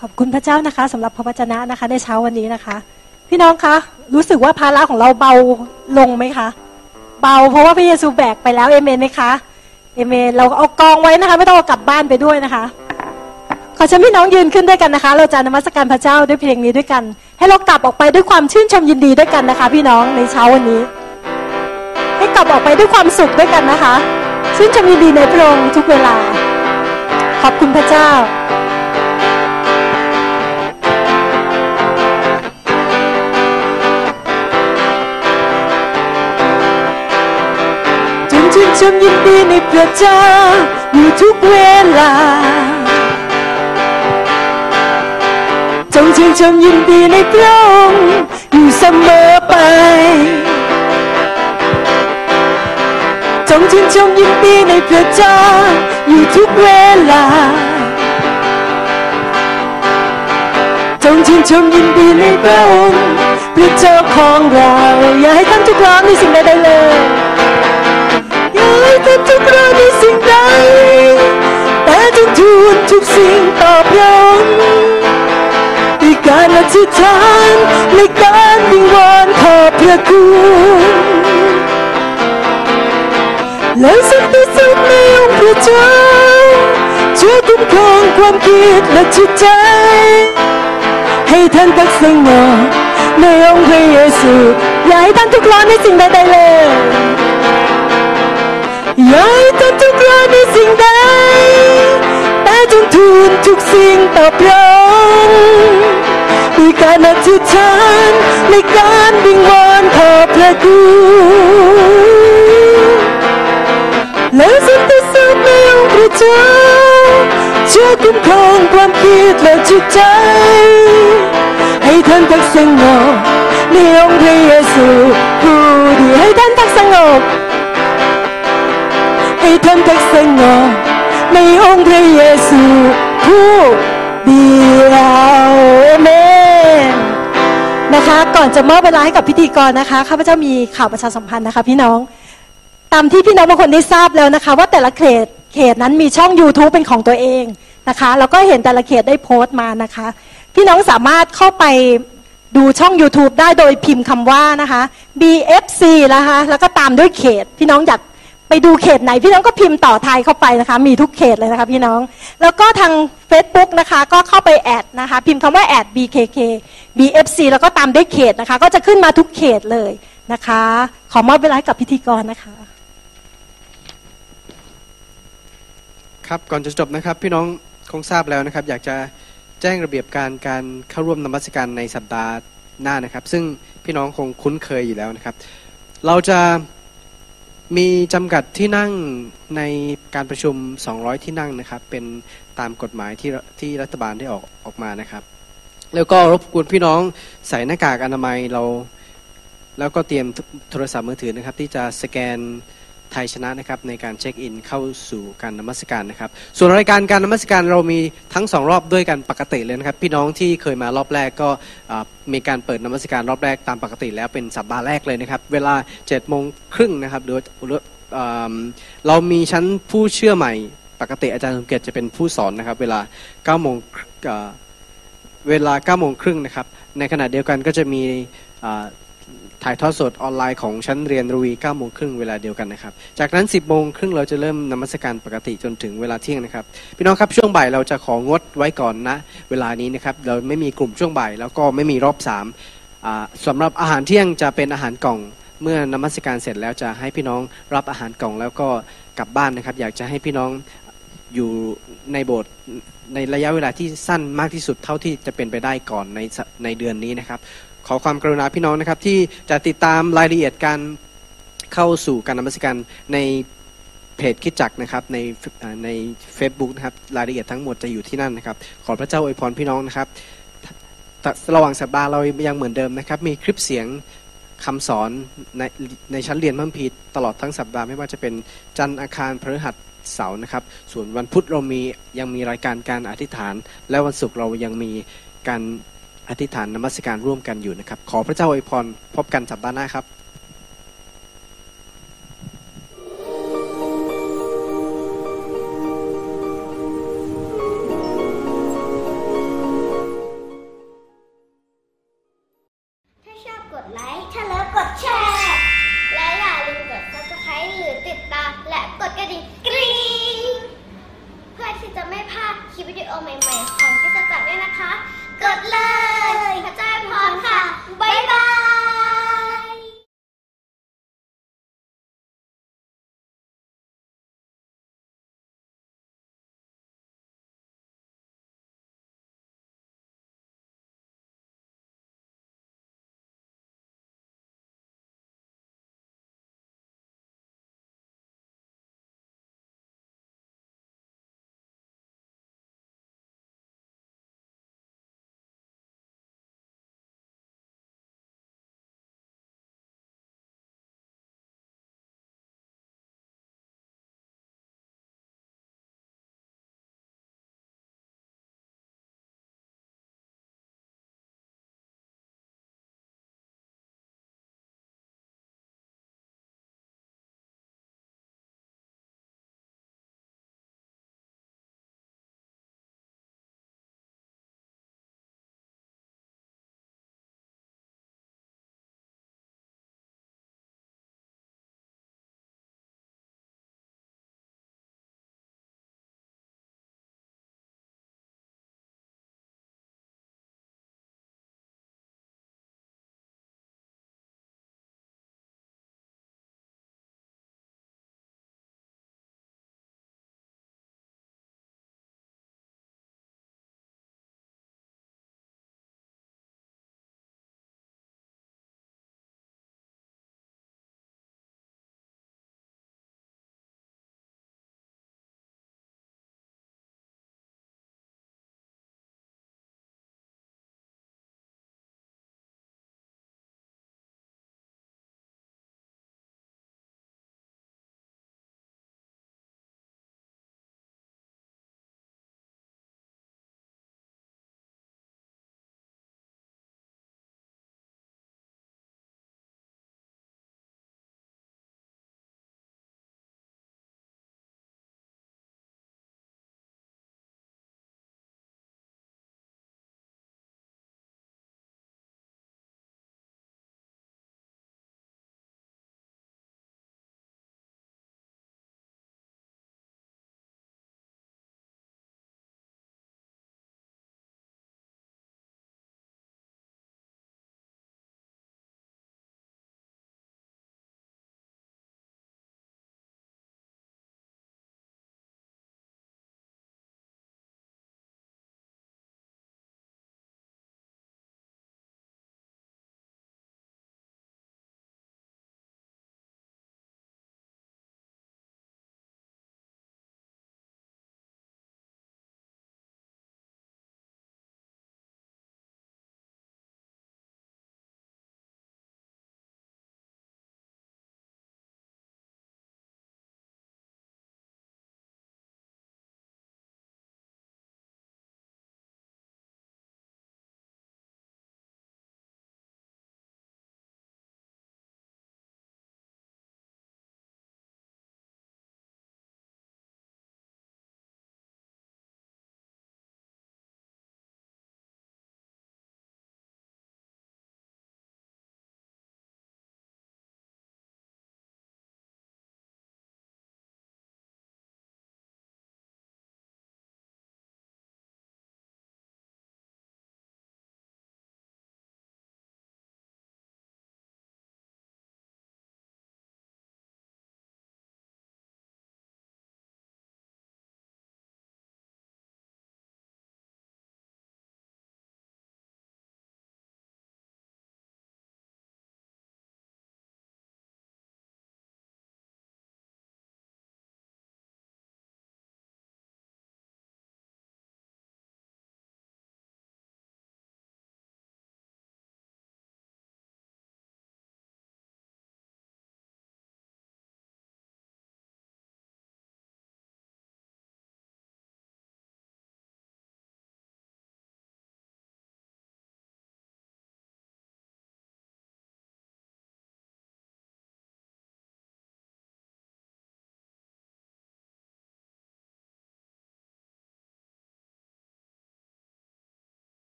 ขอบคุณพระเจ้านะคะสำหรับพระวจนะนะคะในเช้าวันนี้นะคะ พี่น้องคะ รู้สึกว่าภาระของเราเบาลงไหมคะ เบาเพราะว่าพระเยซูแบกไปแล้วเอเมนไหมคะเอเมนเราเอากองไว้นะคะ ไม่ต้องเอากลับบ้านไปด้วยนะคะ ขอเชิญพี่น้องยืนขึ้นด้วยกันนะคะ เราจะนมัสการพระเจ้าด้วยเพลงนี้ด้วยกัน ให้เรากลับออกไปด้วยความชื่นชมยินดีด้วยกันนะคะ พี่น้องในเช้าวันนี้ ให้กลับออกไปด้วยความสุขด้วยกันนะคะ ชื่นชมยินดีในพระองค์ทุกเวลา ขอบคุณพระเจ้า จงชื่นชมยินดีในพระเจ้าอยู่ทุกเวลา จงชื่นชมยินดีในพระองค์อยู่เสมอไป จงชื่นชมยินดีในพระเจ้าอยู่ทุกเวลา จงชื่นชมยินดีในพระองค์พระเจ้าของเรา อย่าให้ท่านทุกร้อนในสิ่งใดๆเลย ย่าให้ท่านทุกข์ร้อนในสิ่งใดแต่จงทูลทุกสิ่งตอพระองค์ด้วยการอธิษฐานและการวิงวอนขอบพระคุณแล้วสันติสุขในองค์พระเจ้าช่วยคุ้มครองความคิดและจิตใจ ให้ท่านพักสงบในองค์พระเยซูอย่าให้ท่านทุกร้อนในสิ่งใดๆเลย อย่าให้ท่านทุกร้อนในสิ่งใด แต่จงทูลทุกสิ่งตอพระองค์ด้วยการอธิษฐานในการวิงวอนขอพระคุณแล้วสันติสุขในองค์พระเจ้าช่วยคุ้มครองความคิดและจิตใจ ให้ท่านพักสงบในองค์พระเยซูผู้ดีให้ท่านพักสงบ ให้ท่านพักสงบในองค์พระเยซูผู้เดียวเมนนะคะ ก่อนจะมอบเวลาให้กับพิธีกรนะคะข้าพเจ้ามีข่าวประชาสัมพันธ์นะคะ พี่น้อง ตามที่พี่น้องบางคนได้ทราบแล้วนะคะ ว่าแต่ละเขตเขตนั้นมีช่อง YouTube เป็นของตัวเองนะคะแล้วก็เห็นแต่ละเขตได้โพสต์มานะคะ พี่น้องสามารถเข้าไปดูช่อง YouTube ได้โดยพิมพ์คำว่านะคะ BFC นะคะ แล้วก็ตามด้วยเขต พี่น้องอยาก ไปดูเขตไหนพี่น้องก็พิมพ์ต่อไทยเข้าไปนะคะ มีทุกเขตเลยนะคะพี่น้อง แล้วก็ทาง Facebook นะคะก็เข้าไปแอดนะคะ พิมพ์คำว่าแอด BKK BFC แล้วก็ตามด้วยเขตนะคะ ก็จะขึ้นมาทุกเขตเลยนะคะ ขอมอบเวลาให้กับพิธีกรนะคะ ครับก่อนจะจบนะครับ พี่น้องคงทราบแล้วนะครับ อยากจะแจ้งระเบียบการการเข้าร่วมนมัสการในสัปดาห์หน้านะครับ ซึ่งพี่น้องคงคุ้นเคยอยู่แล้วนะครับ เราจะ มีจำกัดที่นั่งในการประชุม 200 ที่นั่งนะครับ เป็นตามกฎหมายที่ที่รัฐบาลได้ออกออกมานะครับ แล้วก็รบกวนพี่น้องใส่หน้ากากอนามัยเรา แล้วก็เตรียมโทรศัพท์มือถือนะครับ ที่จะสแกน ไทยชนะนะครับในการเช็คอินเข้าสู่การนมัสการนะครับ ส่วนรายการการนมัสการเรามีทั้งสองรอบด้วยกันปกติเลยนะครับ พี่น้องที่เคยมารอบแรกก็มีการเปิดนมัสการรอบแรกตามปกติแล้วเป็นสัปดาห์แรกเลยนะครับ เวลา7จ็ดโมงครึ่งนะครับหรือเรามีชั้นผู้เชื่อใหม่ปกติอาจารย์สมเกียรติจะเป็นผู้สอนนะครับ เวลา9ก้าโมงเวลา9ก้าโมงครึ่งนะครับ ในขณะเดียวกันก็จะมี ถ่ายทอดสดออนไลน์ของชั้นเรียนรวี9โมงครึ่งเวลาเดียวกันนะครับ จากนั้น 10โมงครึ่งเราจะเริ่มนมัสการปกติจนถึงเวลาเที่ยงนะครับ พี่น้องครับช่วงบ่ายเราจะของดไว้ก่อนนะเวลานี้นะครับเราไม่มีกลุ่มช่วงบ่ายแล้วก็ไม่มีรอบ3อ่าสำหรับอาหารเที่ยงจะเป็นอาหารกล่องเมื่อนมัสการเสร็จแล้วจะให้พี่น้องรับอาหารกล่องแล้วก็กลับบ้านนะครับ อยากจะให้พี่น้องอยู่ในโบสถ์ในระยะเวลาที่สั้นมากที่สุดเท่าที่จะเป็นไปได้ก่อนในในเดือนนี้นะครับ ขอความกรุณาพี่น้องนะครับ ที่จะติดตามรายละเอียดการเข้าสู่การนมัสการในเพจคิดจักนะครับในใน a c e b o o k นะครับรายละเอียดทั้งหมดจะอยู่ที่นั่นนะครับ ขอพระเจ้าอวยพรพี่น้องนะครับ ระหว่างสัปดาห์เรายังเหมือนเดิมนะครับ มีคลิปเสียงคำสอนในในชั้นเรียนมัมพีตลอดทั้งสัปดาห์ไม่ว่าจะเป็นจันทร์อาคารพฤหัสเสาร์นะครับ ส่วนวันพุธเรามียังมีรายการการอธิษฐาน และวันศุกร์เรายังมีการ อธิษฐานนมัสการร่วมกันอยู่นะครับ ขอพระเจ้าอวยพรพบกันสัปดาห์หน้าครับ